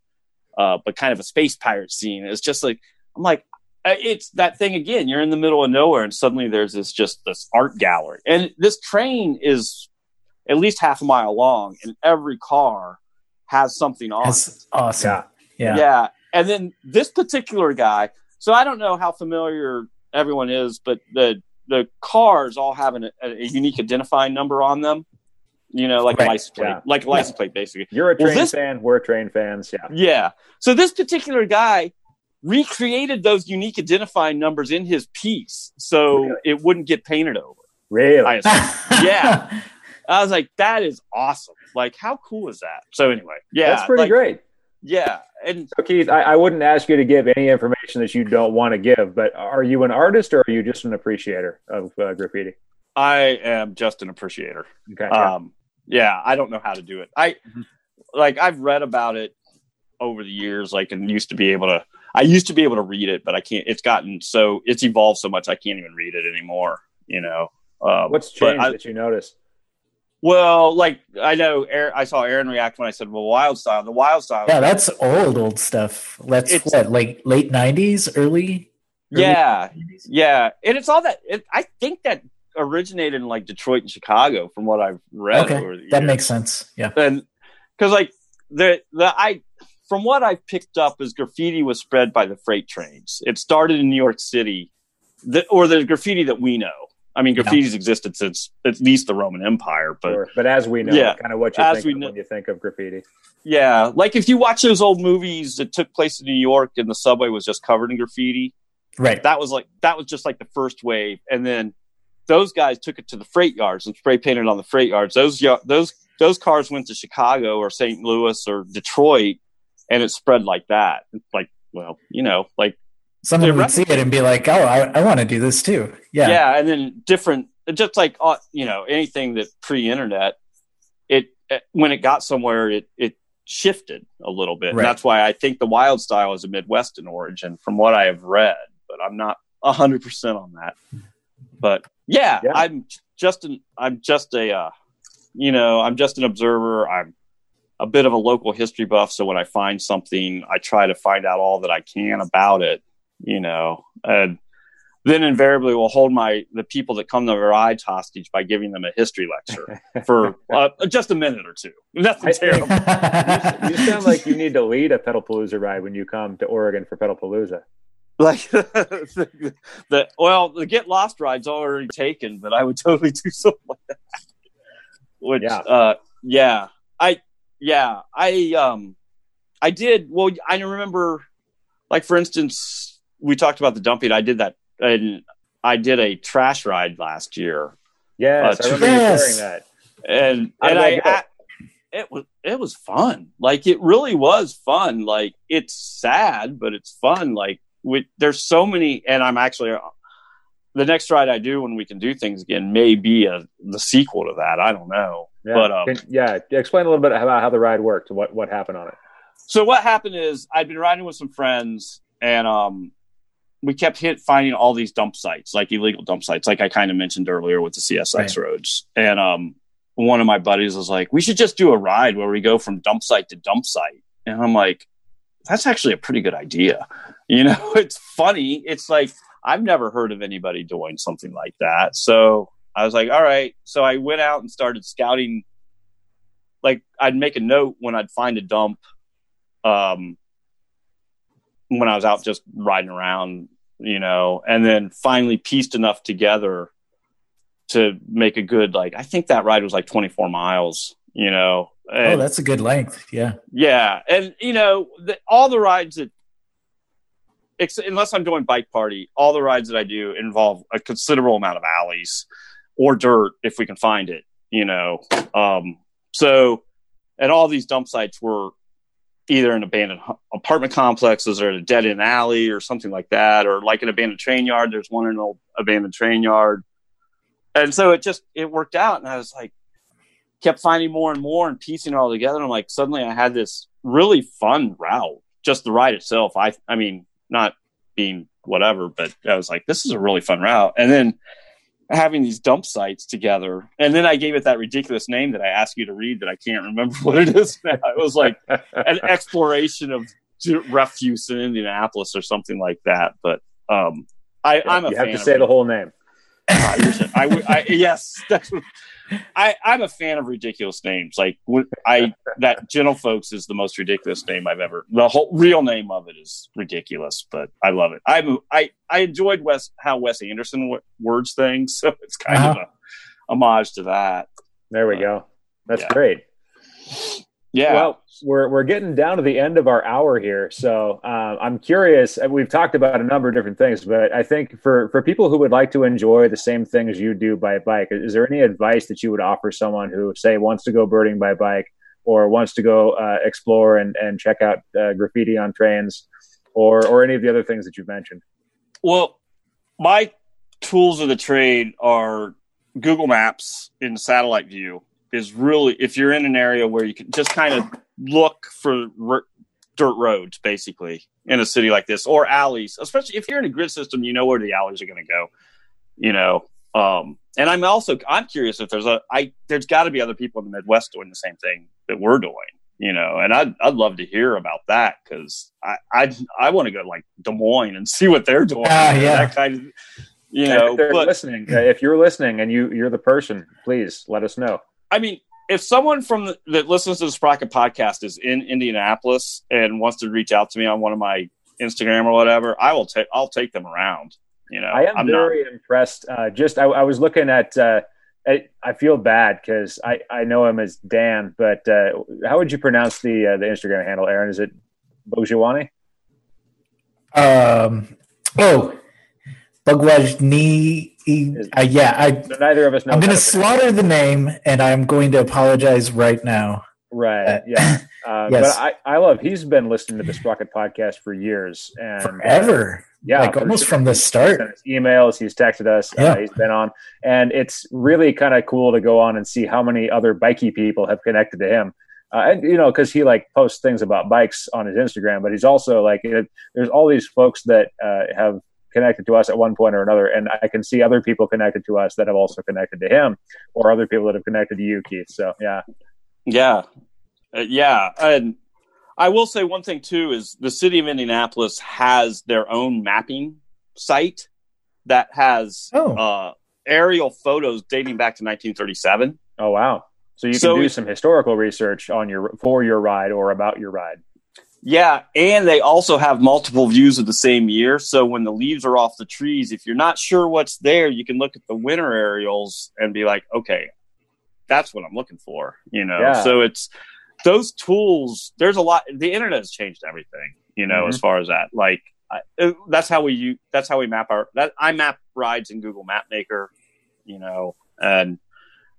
uh, but kind of a space pirate scene. It's just like I'm like, uh, it's that thing again. You're in the middle of nowhere, and suddenly there's this just this art gallery, and this train is at least half a mile long, and every car has something on. That's awesome. Yeah. Yeah. Yeah. And then this particular guy, so I don't know how familiar everyone is, but the the cars all have an, a, a unique identifying number on them. You know, like Right. a license plate, Yeah. like a license plate, basically. You're a Well, train this- fan. We're train fans. Yeah. Yeah. So this particular guy recreated those unique identifying numbers in his piece, so Really? it wouldn't get painted over. Really? I. Yeah. I was like, that is awesome. Like, how cool is that? So anyway, yeah, That's pretty like, great. Yeah, and So Keith, I, I wouldn't ask you to give any information that you don't want to give, but are you an artist or are you just an appreciator of uh, graffiti? I am just an appreciator. Okay. yeah. Um, yeah, I don't know how to do it. I Mhm. like I've read about it over the years, like and used to be able to. I used to be able to read it, but I can't. It's gotten so it's evolved so much I can't even read it anymore. You know. Um, What's but changed I- that you notice? Well, like I know, Aaron, I saw Aaron react when I said, "Well, Wild Style." The Wild Style. Yeah, that's old, old stuff. That's It's- what, like late nineties, early. early yeah, 90s? yeah, and it's all that. It, I think that originated in like Detroit and Chicago, from what I've read Okay, over the years. that makes sense. Yeah. and because like the the I from what I've picked up is graffiti was spread by the freight trains. It started in New York City, the, or the graffiti that we know. I mean, graffiti's existed since at least the Roman Empire, but Or- but as we know, Yeah, kind of what you think know- when you think of graffiti. yeah, like if you watch those old movies that took place in New York and the subway was just covered in graffiti, Right. that was like that was just like the first wave, and then those guys took it to the freight yards and spray painted on the freight yards. Those those those cars went to Chicago or St. Louis or Detroit, and it spread like that. It's like, well, you know, like Someone they're would see it and be like, "Oh, I, I want to do this too." Yeah. yeah. and then different, just like uh, you know, anything that pre-internet, it uh, when it got somewhere, it it shifted a little bit. Right. And that's why I think the wild style is a Midwestern origin, from what I have read, but I'm not hundred percent on that. But yeah, Yeah. I'm just an I'm just a uh, you know I'm just an observer. I'm a bit of a local history buff, so when I find something, I try to find out all that I can about it. You know, and then invariably will hold my the people that come to our rides hostage by giving them a history lecture for uh, just a minute or two. Nothing I think- terrible. You sound like you need to lead a Pedalpalooza ride when you come to Oregon for Pedalpalooza. like the, the well, the get lost ride's already taken, but I would totally do something like that. Which, Yeah. uh, yeah, I, yeah, I, um, I did. Well, I remember, like for instance, we talked about the dumping. I did that, and I did a trash ride last year, Yes, Uh, I remember yes. you sharing that. and and I, go? I it was it was fun like it really was fun like it's sad but it's fun like we, there's so many and i'm actually uh, the next ride i do when we can do things again may be a the sequel to that i don't know Yeah. But, um, Can- yeah, explain a little bit about how the ride worked, what what happened on it. so what happened is i'd been riding with some friends and um we kept hit finding all these dump sites like illegal dump sites like i kind of mentioned earlier with the csx Right. roads. And um one of my buddies was like we should just do a ride where we go from dump site to dump site. And i'm like that's actually a pretty good idea. You know it's funny. It's like i've never heard of anybody doing something like that. So i was like all right. So i went out and started scouting. Like i'd make a note when i'd find a dump um when i was out just riding around you know and then finally pieced enough together to make a good like i think that ride was like 24 miles you know oh, that's a good length. Yeah. yeah, and you know, the, all the rides that, ex- unless I'm doing bike party, all the rides that I do involve a considerable amount of alleys or dirt if we can find it. You know, um, so and all these dump sites were either an abandoned apartment complexes or a dead end alley or something like that, or like an abandoned train yard. There's one in an old abandoned train yard, and so it just it worked out, and I was like kept finding more and more and piecing it all together. And like suddenly I had this really fun route, just the ride itself. I I mean, not being whatever. But I was like, this is a really fun route. And then having these dump sites together, and then I gave it that ridiculous name that I asked you to read that I can't remember what it is now. It was like an exploration of refuse in Indianapolis or something like that. But um, I, I'm a you have to say the whole name. I, I, I, I yes, that's what, I I'm a fan of ridiculous names. Like I that Gentle Folks is the most ridiculous name I've ever. The whole real name of it is ridiculous, but I love it. I I I enjoyed Wes how Wes Anderson w- words things, so it's kind of Uh-huh. a homage to that. There we go. That's Yeah. great. Yeah. Well, we're we're getting down to the end of our hour here, so uh, I'm curious. We've talked about a number of different things, but I think for for people who would like to enjoy the same things you do by bike, is there any advice that you would offer someone who, say, wants to go birding by bike, or wants to go uh, explore and and check out uh, graffiti on trains, or or any of the other things that you've mentioned? Well, my tools of the trade are Google Maps in satellite view is really if you're in an area where you can just kind of look for r- dirt roads basically in a city like this or alleys, especially if you're in a grid system, you know where the alleys are going to go, you know. Um, and I'm also I'm curious if there's a I there's got to be other people in the Midwest doing the same thing that we're doing, you know. And I'd I'd love to hear about that because I I I want to go to like Des Moines and see what they're doing. Ah, yeah. that kind of you know. if they're But listening, if you're listening and you you're the person, please let us know. I mean, if someone from the, that listens to the Sprocket podcast is in Indianapolis and wants to reach out to me on one of my Instagram or whatever, I will take I'll take them around. You know, I am I'm very impressed. Uh, just I, I was looking at. Uh, I, I feel bad because I, I know him as Dan, but uh, how would you pronounce the uh, the Instagram handle, Aaron? Is it Bojawani? Um, oh, Bhagwajni. Uh, yeah, I, So neither of us know. I'm going to slaughter the name, and I'm going to apologize right now. Right. Uh, Yeah. Uh, yes. But I, I love. He's been listening to the Sprocket podcast for years and uh, Forever. yeah, like almost from the start. us emails. He's texted us. Yeah. Uh, he's been on, and it's really kind of cool to go on and see how many other bikey people have connected to him. Uh, and you know, because he like posts things about bikes on his Instagram, but he's also like, there's all these folks that uh, have connected to us at one point or another, and I can see other people connected to us that have also connected to him, or other people that have connected to you, Keith. So yeah, Yeah, Uh, yeah, and I will say one thing too is the city of Indianapolis has their own mapping site that has Oh. uh, aerial photos dating back to 1937. oh wow. So you can So do some historical research on your for your ride or about your ride. Yeah, and they also have multiple views of the same year. So when the leaves are off the trees, if you're not sure what's there, you can look at the winter aerials and be like, okay, that's what I'm looking for. You know, Yeah. so it's those tools. There's a lot. The internet has changed everything. You know, Mhm. as far as that, like I, that's how we use. That's how we map our. That I map rides in Google Map Maker. You know, and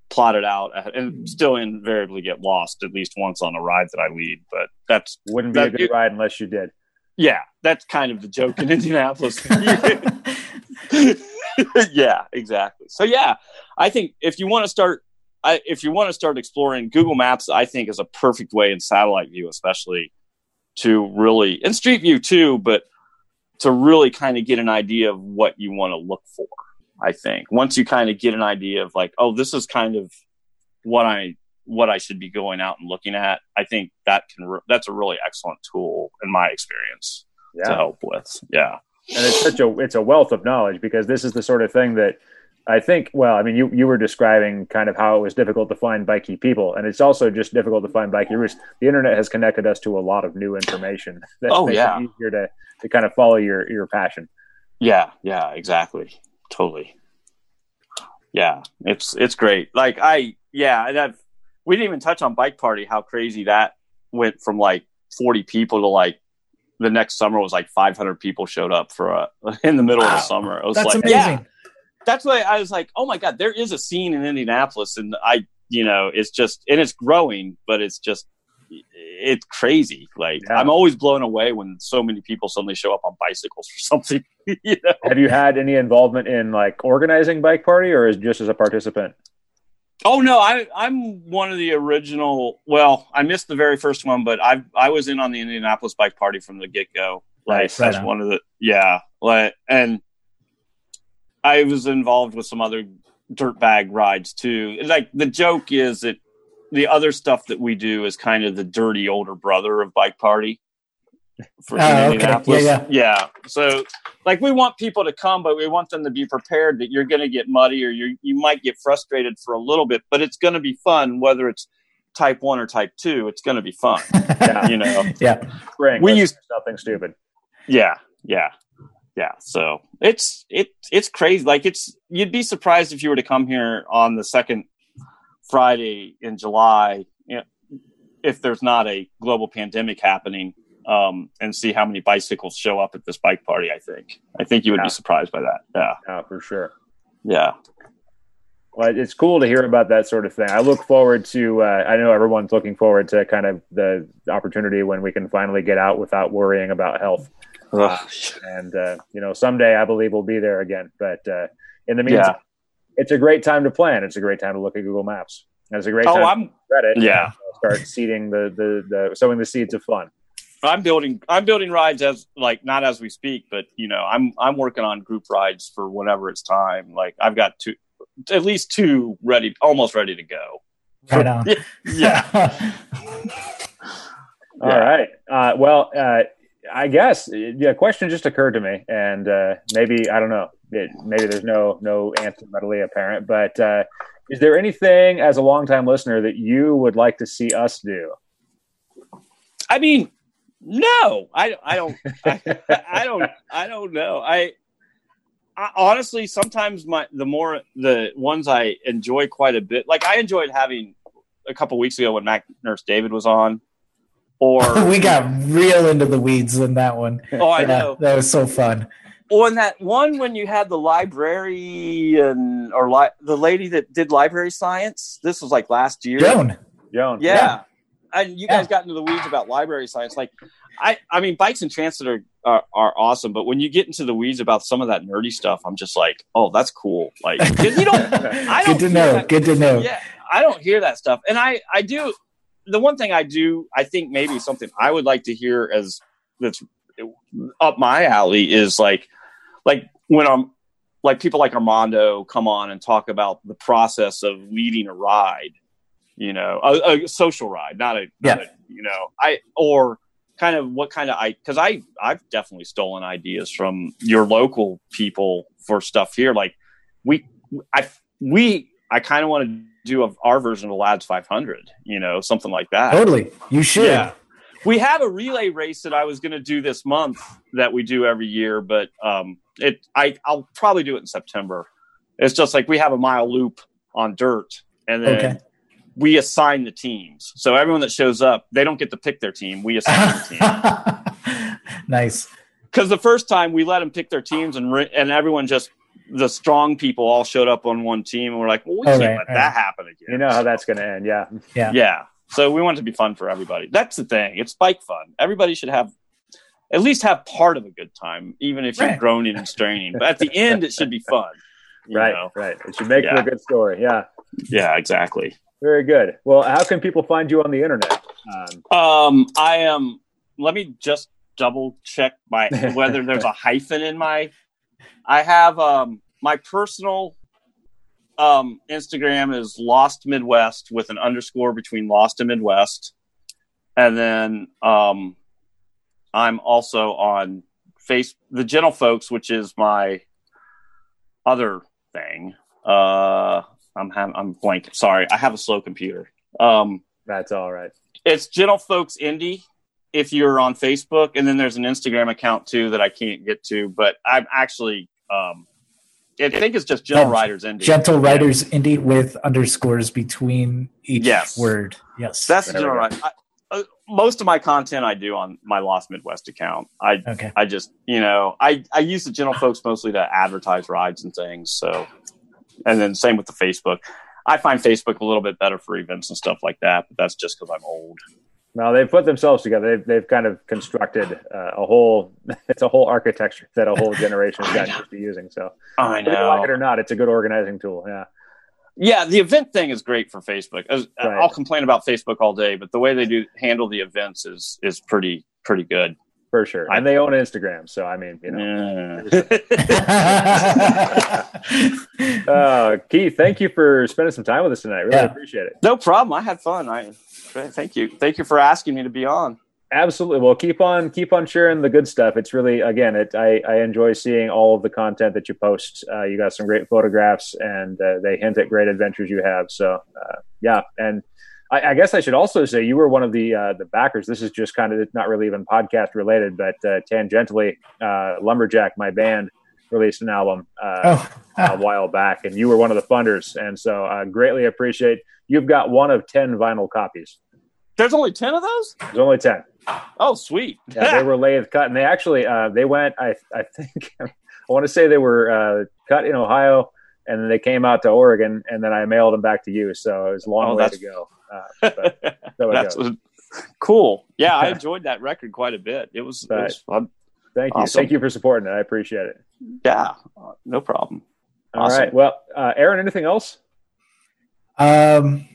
plot it out, and hmm. still invariably get lost at least once on a ride that I lead. But that's Wouldn't be a good it- ride unless you did. yeah, that's kind of the joke in Indianapolis. yeah, exactly. So yeah, I think if you want to start, I, if you want to start exploring Google Maps, I think is a perfect way in satellite view, especially to really and Street View too, but to really kind of get an idea of what you want to look for. I think once you kind of get an idea of like, oh, this is kind of what I what I should be going out and looking at. I think that can re- that's a really excellent tool in my experience to help with. Yeah. and it's such a it's a wealth of knowledge because this is the sort of thing that I think. Well, I mean, you you were describing kind of how it was difficult to find bikey people, and it's also just difficult to find bikey routes. The internet has connected us to a lot of new information that Oh, makes yeah. it easier to to kind of follow your your passion. Yeah, yeah, exactly. Totally. Yeah, it's it's great. Like I yeah, and I've we didn't even touch on bike party how crazy that went from like 40 people to like the next summer was like 500 people showed up for a in the middle of the summer. It was That's like amazing. yeah, that's why I was like, oh my god, there is a scene in Indianapolis, and I, you know, it's just and it's growing, but it's just it's crazy. Like Yeah. I'm always blown away when so many people suddenly show up on bicycles or something. you know? Have you had any involvement in like organizing bike party, or is just as a participant? Oh no, I I'm one of the original. Well, I missed the very first one, but I I was in on the Indianapolis bike party from the get go, Like Nice. that's Right on. one of the yeah. Like and I was involved with some other dirt bag rides too. Like the joke is that the other stuff that we do is kind of the dirty older brother of bike party. For Oh, okay. Indianapolis. Yeah, yeah. So like we want people to come, but we want them to be prepared that you're going to get muddy or you you might get frustrated for a little bit, but it's going to be fun whether it's type one or type two. It's going to be fun, Yeah. you know. yeah. Spring. We let's used- do something stupid. Yeah, yeah, yeah. So it's it it's crazy. Like it's you'd be surprised if you were to come here on the second Friday in July, you know, if there's not a global pandemic happening, um, and see how many bicycles show up at this bike party. I think I think you would Yeah. be surprised by that. Yeah, Yeah, for sure. yeah. Well, it's cool to hear about that sort of thing. I look forward to. Uh, I know everyone's looking forward to kind of the opportunity when we can finally get out without worrying about health. Ugh. And uh, you know, someday I believe we'll be there again. But uh, in the meantime. It's a great time to plan. It's a great time to look at Google Maps. And it's a great Oh, time I'm to Reddit. yeah. Start seeding the, the the sowing the seeds of fun. I'm building I'm building rides as like not as we speak, but you know, I'm I'm working on group rides for whenever it's time. Like I've got two at least two ready almost ready to go. Right on. Yeah. All right. Uh, well, uh, I guess yeah. Question just occurred to me, and uh, maybe I don't know. It, maybe there's no no answer readily apparent. But uh, is there anything as a longtime listener that you would like to see us do? I mean, no, I, I don't, I, I don't, I don't know. I, I honestly, sometimes my, the more, the ones I enjoy quite a bit, like I enjoyed having a couple weeks ago when Mac Nurse David was on or, we got real into the weeds in that one. oh, I Yeah, know. that was so fun. Or in that one when you had the library and or li- the lady that did library science, this was like last year. Joan. Joan? Yeah. And you guys Yeah. got into the weeds about library science. Like, I, I mean, bikes and transit are, are, are awesome, but when you get into the weeds about some of that nerdy stuff, I'm just like, oh, that's cool. Like, you don't, I don't Good to know. that- Good to know. yeah, I don't hear that stuff. And I, I do, the one thing I do, I think maybe something I would like to hear as that's up my alley is like, like when I'm, like people like Armando come on and talk about the process of leading a ride, you know, a, a social ride, not a, not a, you know, I or kind of what kind of I because I I've definitely stolen ideas from your local people for stuff here. Like we I we I kind of want to do a, our version of the Lads 500, you know, something like that. Totally. You should. Yeah. We have a relay race that I was going to do this month that we do every year, but um, it I I'll probably do it in September. It's just like we have a mile loop on dirt, and then Okay. we assign the teams. So everyone that shows up, they don't get to pick their team. We assign the team. nice. Because the first time we let them pick their teams, and re- and everyone just the strong people all showed up on one team, and we're like, well, we Oh, can't right, let right. that happen again. You know how that's going to end. Yeah. Yeah. Yeah. So we want it to be fun for everybody. That's the thing. It's bike fun. Everybody should have at least have part of a good time, even if you're Right. groaning and straining. But at the end, it should be fun. Right. know? Right. It should make for a good story. Yeah. Yeah, exactly. Very good. Well, how can people find you on the internet? Um, Um, I am. Let me just double check my whether there's a hyphen in my. I have um my personal um Instagram is Lost Midwest with an underscore between Lost and Midwest, and then um I'm also on face the Gentle Folks, which is my other thing. Uh, I'm ha- I'm blank. Sorry, I have a slow computer. Um, that's all right. it's Gentle Folks Indie if you're on Facebook, and then there's an Instagram account too that I can't get to, but I'm actually um I think it's just Gentle Oh, Riders Indie. Gentle Riders Indie with underscores between each Yes. word. Yes. That's the There we Gentle go. Riders. Uh, most of my content I do on my Lost Midwest account. I okay. I just you know I I use the Gentle Folks mostly to advertise rides and things. So, and then same with the Facebook. I find Facebook a little bit better for events and stuff like that, but that's just because I'm old. Well, they've put themselves together. They've, they've kind of constructed uh, a whole. It's a whole architecture that a whole generation has gotten used to be using. So, I whether you like it or not, it's a good organizing tool. Yeah. Yeah, the event thing is great for Facebook. As- Right. I'll complain about Facebook all day, but the way they do handle the events is is pretty pretty good. for sure. And they own Instagram, so I mean, you know. Yeah. Uh, Keith, thank you for spending some time with us tonight. Really Yeah. appreciate it. no problem. I had fun. I thank you. Thank you for asking me to be on. Absolutely. Well, keep on keep on sharing the good stuff. It's really again, it I, I enjoy seeing all of the content that you post. Uh, you got some great photographs, and uh, they hint at great adventures you have. So uh, yeah, and I, I guess I should also say you were one of the uh, the backers. This is just kind of not really even podcast related, but uh, tangentially, uh, Lumberjack, my band, released an album uh, oh, a while back, and you were one of the funders, and so I greatly appreciate. You've got one of ten vinyl copies. There's only ten of those. There's only ten. Oh, sweet. Yeah, they were lathe cut, and they actually uh, they went. I I think I want to say they were uh, cut in Ohio, and then they came out to Oregon, and then I mailed them back to you. So it was a long Oh, way to go. Uh, but so That's goes. cool. Yeah, I enjoyed that record quite a bit. It was, it was fun. Thank you, awesome. thank you for supporting it. I appreciate it. Yeah, no problem. All right. Awesome. Well, uh, Aaron, anything else? um,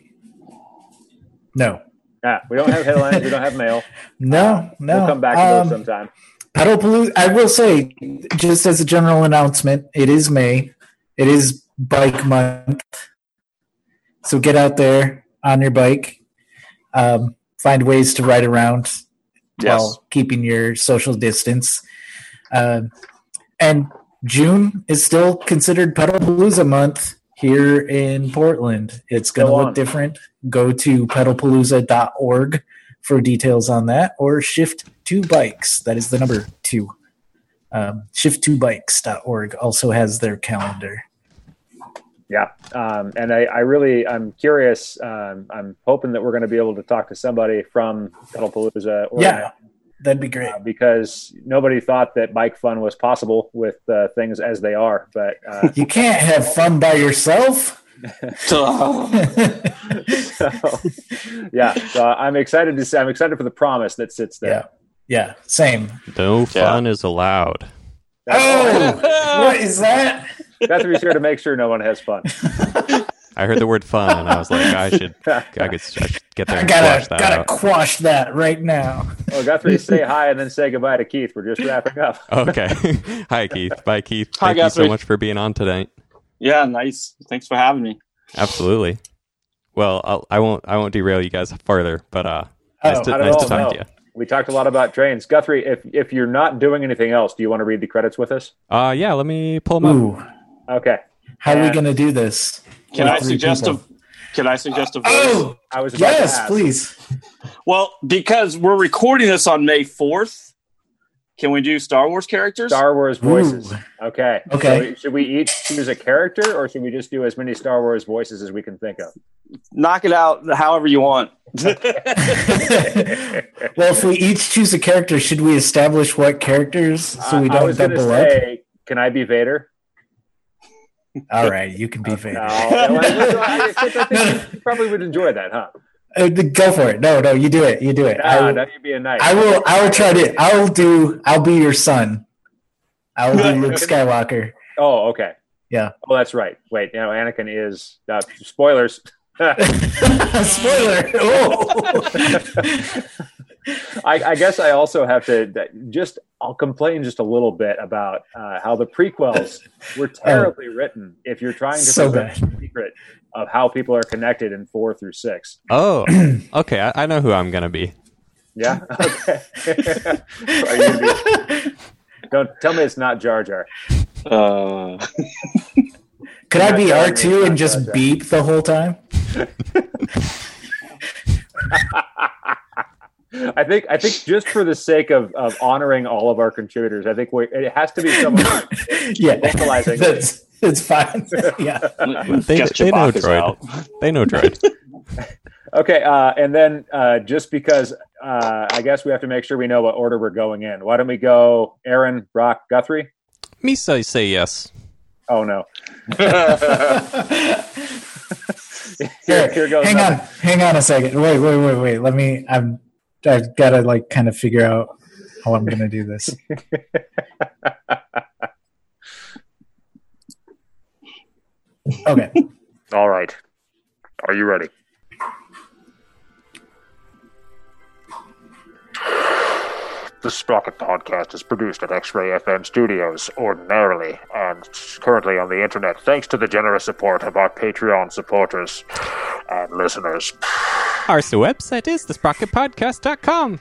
no, Yeah, we don't have headlines. we don't have mail. no, no. We'll come back to Um, those sometime. Pedalpalooza. I will say, just as a general announcement, it is May. It is Bike Month, so get out there on your bike. Um, find ways to ride around Yes. while keeping your social distance. Um and June is still considered Pedalpalooza month here in Portland. It's going to look on. different. Go to pedalpalooza.org for details on that, or Shift Two Bikes. That is the number two. Um, shift2bikes.org also has their calendar. Yeah, um, and I, I really I'm curious. Um, I'm hoping that we're going to be able to talk to somebody from Pedalpalooza. Oregon. Yeah, that'd be great. uh, because nobody thought that bike fun was possible with uh, things as they are. But uh, You can't have fun by yourself. so, yeah, so I'm excited to see. I'm excited for the promise that sits there. yeah, same. No fun is allowed. Oh, what is that? Got to be sure to make sure no one has fun. I heard the word fun, and I was like, I should, I could, I should get there I and gotta squash that gotta out. quash that right now. Well, Guthrie, say hi and then say goodbye to Keith. We're just wrapping up. Okay. Hi, Keith. Bye, Keith. Hi, Thank you so much for being on tonight. yeah, nice. Thanks for having me. Absolutely. Well, I'll, I won't. I won't derail you guys further. But uh, nice Oh, to, nice all, to talk no. to you. We talked a lot about trains. Guthrie, if if you're not doing anything else, do you want to read the credits with us? Uh, yeah. Let me pull them up. Okay. how are we gonna do this? Can I suggest people? a? Can I suggest a uh, oh, voice? Oh, I was about yes, ask. please. Well, because we're recording this on May fourth, can we do Star Wars characters? Star Wars voices. Ooh. Okay. Okay. So should we each choose a character, or should we just do as many Star Wars voices as we can think of? Knock it out however you want. well, if we each choose a character, should we establish what characters so we I- I don't was gonna up? say, Can I be Vader? All right, you can be Vader. No, I, I think you probably would enjoy that, huh? Uh, go for it. No, no, you do it. You do it. No, I, no, you'd be a knight. I will. I will try to. I will do. I'll be your son. I will be Luke Skywalker. Oh, okay. Yeah. Oh, that's right. Wait, you know, Anakin is uh, spoilers. Spoiler. Oh. I, I guess I also have to just I'll complain just a little bit about uh, how the prequels were terribly written. If you're trying to So preserve the secret of how people are connected in four through six, Oh, okay. I, I know who I'm gonna be. yeah, okay. Are you gonna be- don't tell me it's not Jar Jar. Uh, Could I be R two and just Jar Jar. beep the whole time? I think I think just for the sake of, of honoring all of our contributors, I think we, it has to be someone. yeah, Vocalizing. that's it's fine. yeah. They, guess they know Chewbacca's droid. They know droid. Okay, uh, and then uh, just because uh, I guess we have to make sure we know what order we're going in. Why don't we go Aaron, Brock, Guthrie? Me say say yes. Oh no! Here, Here, here goes. hang on, hang on a second. Wait, wait, wait, wait. Let me. I'm. I've got to like kind of figure out how I'm going to do this. Okay. All right. Are you ready? The Sprocket Podcast is produced at X Ray FM Studios ordinarily and currently on the internet thanks to the generous support of our Patreon supporters and listeners. Our so website is thesprocketpodcast.com.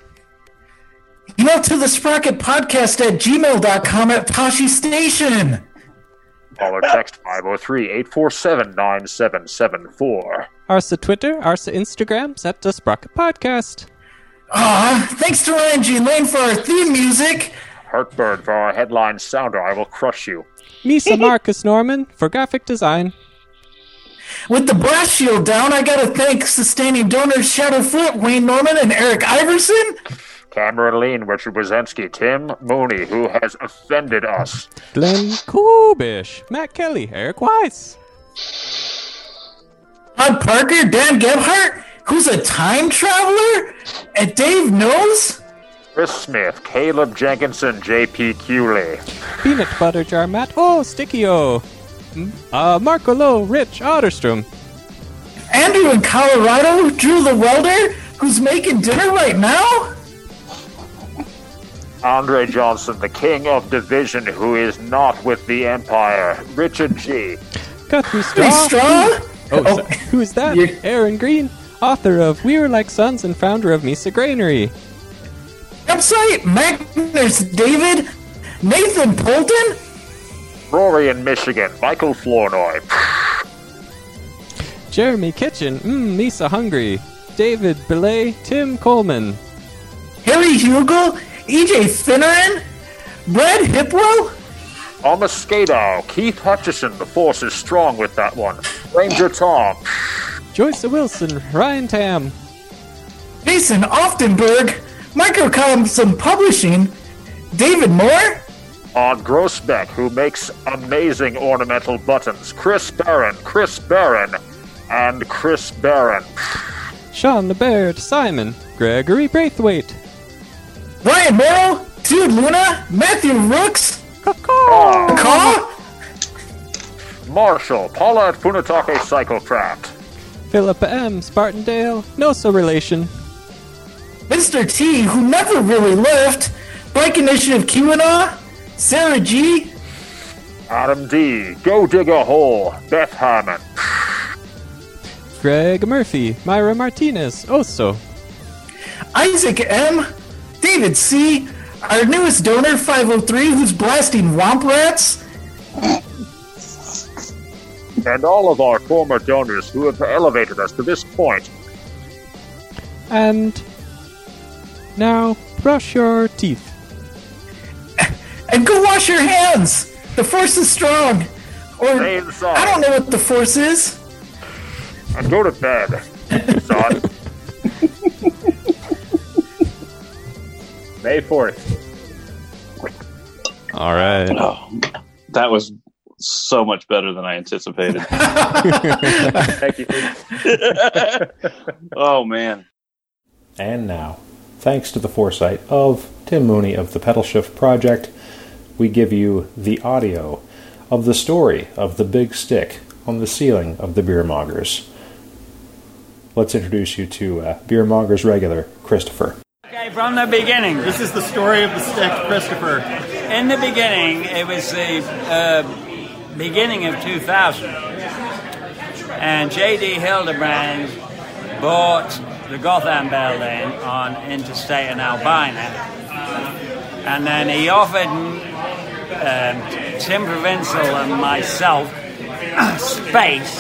Email to the Sprocket Podcast at gmail.com at Tashi Station. Call or text 503 847 9774. Arsa Twitter, Arsa Instagrams at the Sprocket Podcast. Aw, thanks to Ryan G. Lane for our theme music. Heartburn for our headline sounder, I Will Crush You. Misa Marcus Norman for graphic design. With the blast shield down, I gotta thank sustaining donors Shadowfoot, Wayne Norman, and Eric Iverson. Cameron Lean, Richard Wazensky, Tim Mooney, who has offended us. Glenn Kubish, Matt Kelly, Eric Weiss. Todd Parker, Dan Gebhart, who's a time traveler, and Dave Knows. Chris Smith, Caleb Jenkinson, J.P. Cooley. Peanut Butter Jar Matt, oh, Sticky O. Hmm? Uh, Marco Lowe, Rich Otterstrom. Andrew in Colorado, Drew the Welder, who's making dinner right now. Andre Johnson, the king of division, who is not with the Empire. Richard G. Guthrie Pretty Straw. strong. Oh, Oh. who is that? You- Aaron Green, author of We Were Like Sons and founder of Misa Granary. Website Magnus David, Nathan Polton, Rory in Michigan, Michael Flournoy. Jeremy Kitchen, mmm, Misa Hungry. David Belay, Tim Coleman. Harry Hugel, EJ Finneran, Brad Hipwell, Thomas Skado, Keith Hutchison, the force is strong with that one. Ranger Tom, Joyce Wilson, Ryan Tam. Jason Oftenberg, Microcosm Publishing, David Moore, Odd Grossbeck, who makes amazing ornamental buttons. Chris Barron, Chris Barron, and Chris Barron. Sean LeBaird, Simon, Gregory Braithwaite. Ryan Morrow, Dude Luna, Matthew Rooks, Caw-caw. Marshall, Paula at Funatake Psychocraft. Philippa M, Spartandale, no so relation. Mr. T, who never really left, Bike Initiative Keweenaw, Sarah G, Adam D, Go Dig a Hole, Beth Harmon. Greg Murphy, Myra Martinez, Oso. Isaac M, David C, our newest donor 503 who's blasting Womp Rats, and all of our former donors who have elevated us to this point. And now brush your teeth. And go wash your hands. The force is strong. Or I don't know what the force is. And go to bed, son. May 4th. All right. Oh, that was so much better than I anticipated. Thank you. oh man. And now, thanks to the foresight of Tim Mooney of the Pedal Shift Project, we give you the audio of the story of the big stick on the ceiling of the BeerMongers. Let's introduce you to uh, BeerMongers regular, Christopher. Okay, from the beginning. This is the story of the stick, Christopher. In the beginning, it was the uh, beginning of 2000. And J.D. Hildebrand bought the Gotham building on Interstate in Albina. And then he offered um, Tim Provincial and myself space,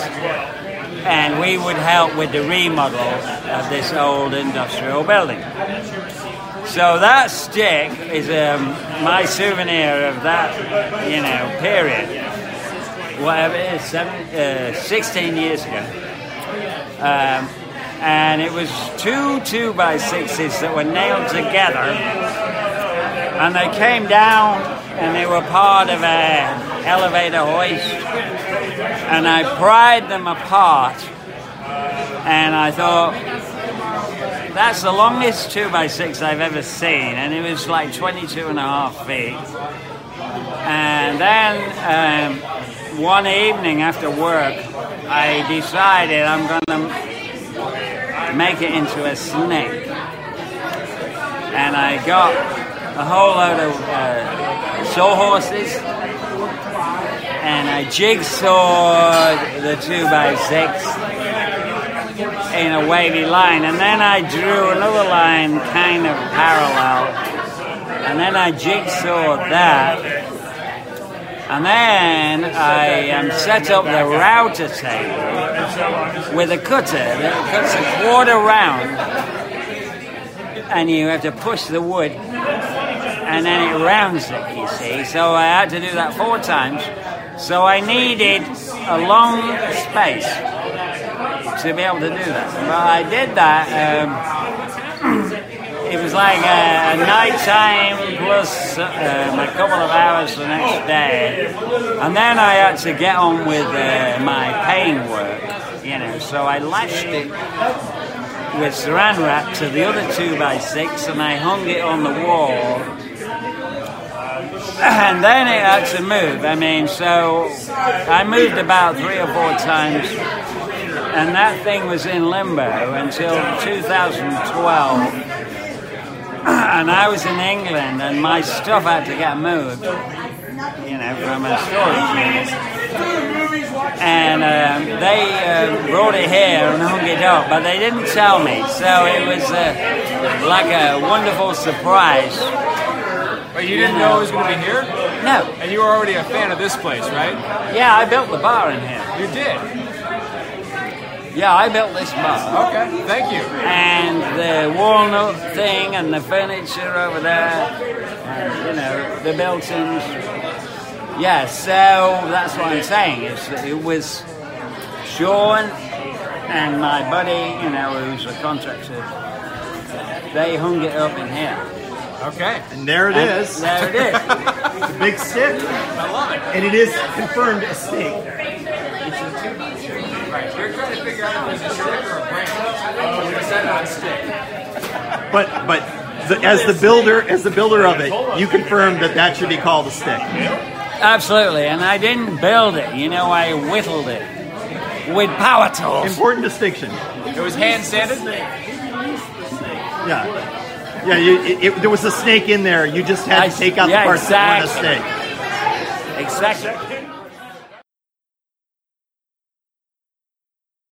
and we would help with the remodel of this old industrial building. So that stick is um, my souvenir of that, you know, period. Whatever it is, seven, uh, 16 years ago. Um, and it was two two by sixes that were nailed together, and they came down, and they were part of a elevator hoist, and I pried them apart, and I thought, that's the longest 2 by 6 I've ever seen, and it was like 22 and a half feet. And then um, one evening after work, I decided I'm going to make it into a snake. And I got a whole load of uh, sawhorses, and I jigsawed the two by six in a wavy line, and then I drew another line kind of parallel, and then I jigsawed that, and then I um, set up the router table with a cutter that cuts a quarter round, and you have to push the wood, and then it rounds it, you see. So I had to do that four times. So I needed a long space to be able to do that. But I did that. Um, it was like a, night time plus um, a couple of hours the next day, and then I had to get on with uh, my pain work. You know, so I lashed it with saran wrap to the other two by six, and I hung it on the wall. And then it had to move. I mean, so I moved about three or four times and that thing was in limbo until 2012. And I was in England, and my stuff had to get moved, you know, from a storage unit. And um, they uh, brought it here and hung it up, but they didn't tell me, so it was uh, like a wonderful surprise. But you didn't know it was going to be here? No. And you were already a fan of this place, right? Yeah, I built the bar in here. You did? Yeah, I built this bar. Okay, thank you. And the walnut thing and the furniture over there, and, you know, the built-ins. Yeah, so that's what I'm saying. It's, it was Sean and my buddy, you know, who's a contractor. They hung it up in here. Okay. And there it And is. There it is. it's a big stick. I love it. And it is confirmed a steak. Right. You're trying to figure out if it's a stick or a branch. Oh, we said on stick. But but the, as the builder as the builder of it, you confirmed that that should be called a stick. Absolutely, and I didn't build it. You know, I whittled it with power tools. Important distinction. It was hand sanded? Yeah. Yeah, you, it, it- there was a snake in there. You just had to take out yeah, the parts that weren't a exactly. snake. Exactly.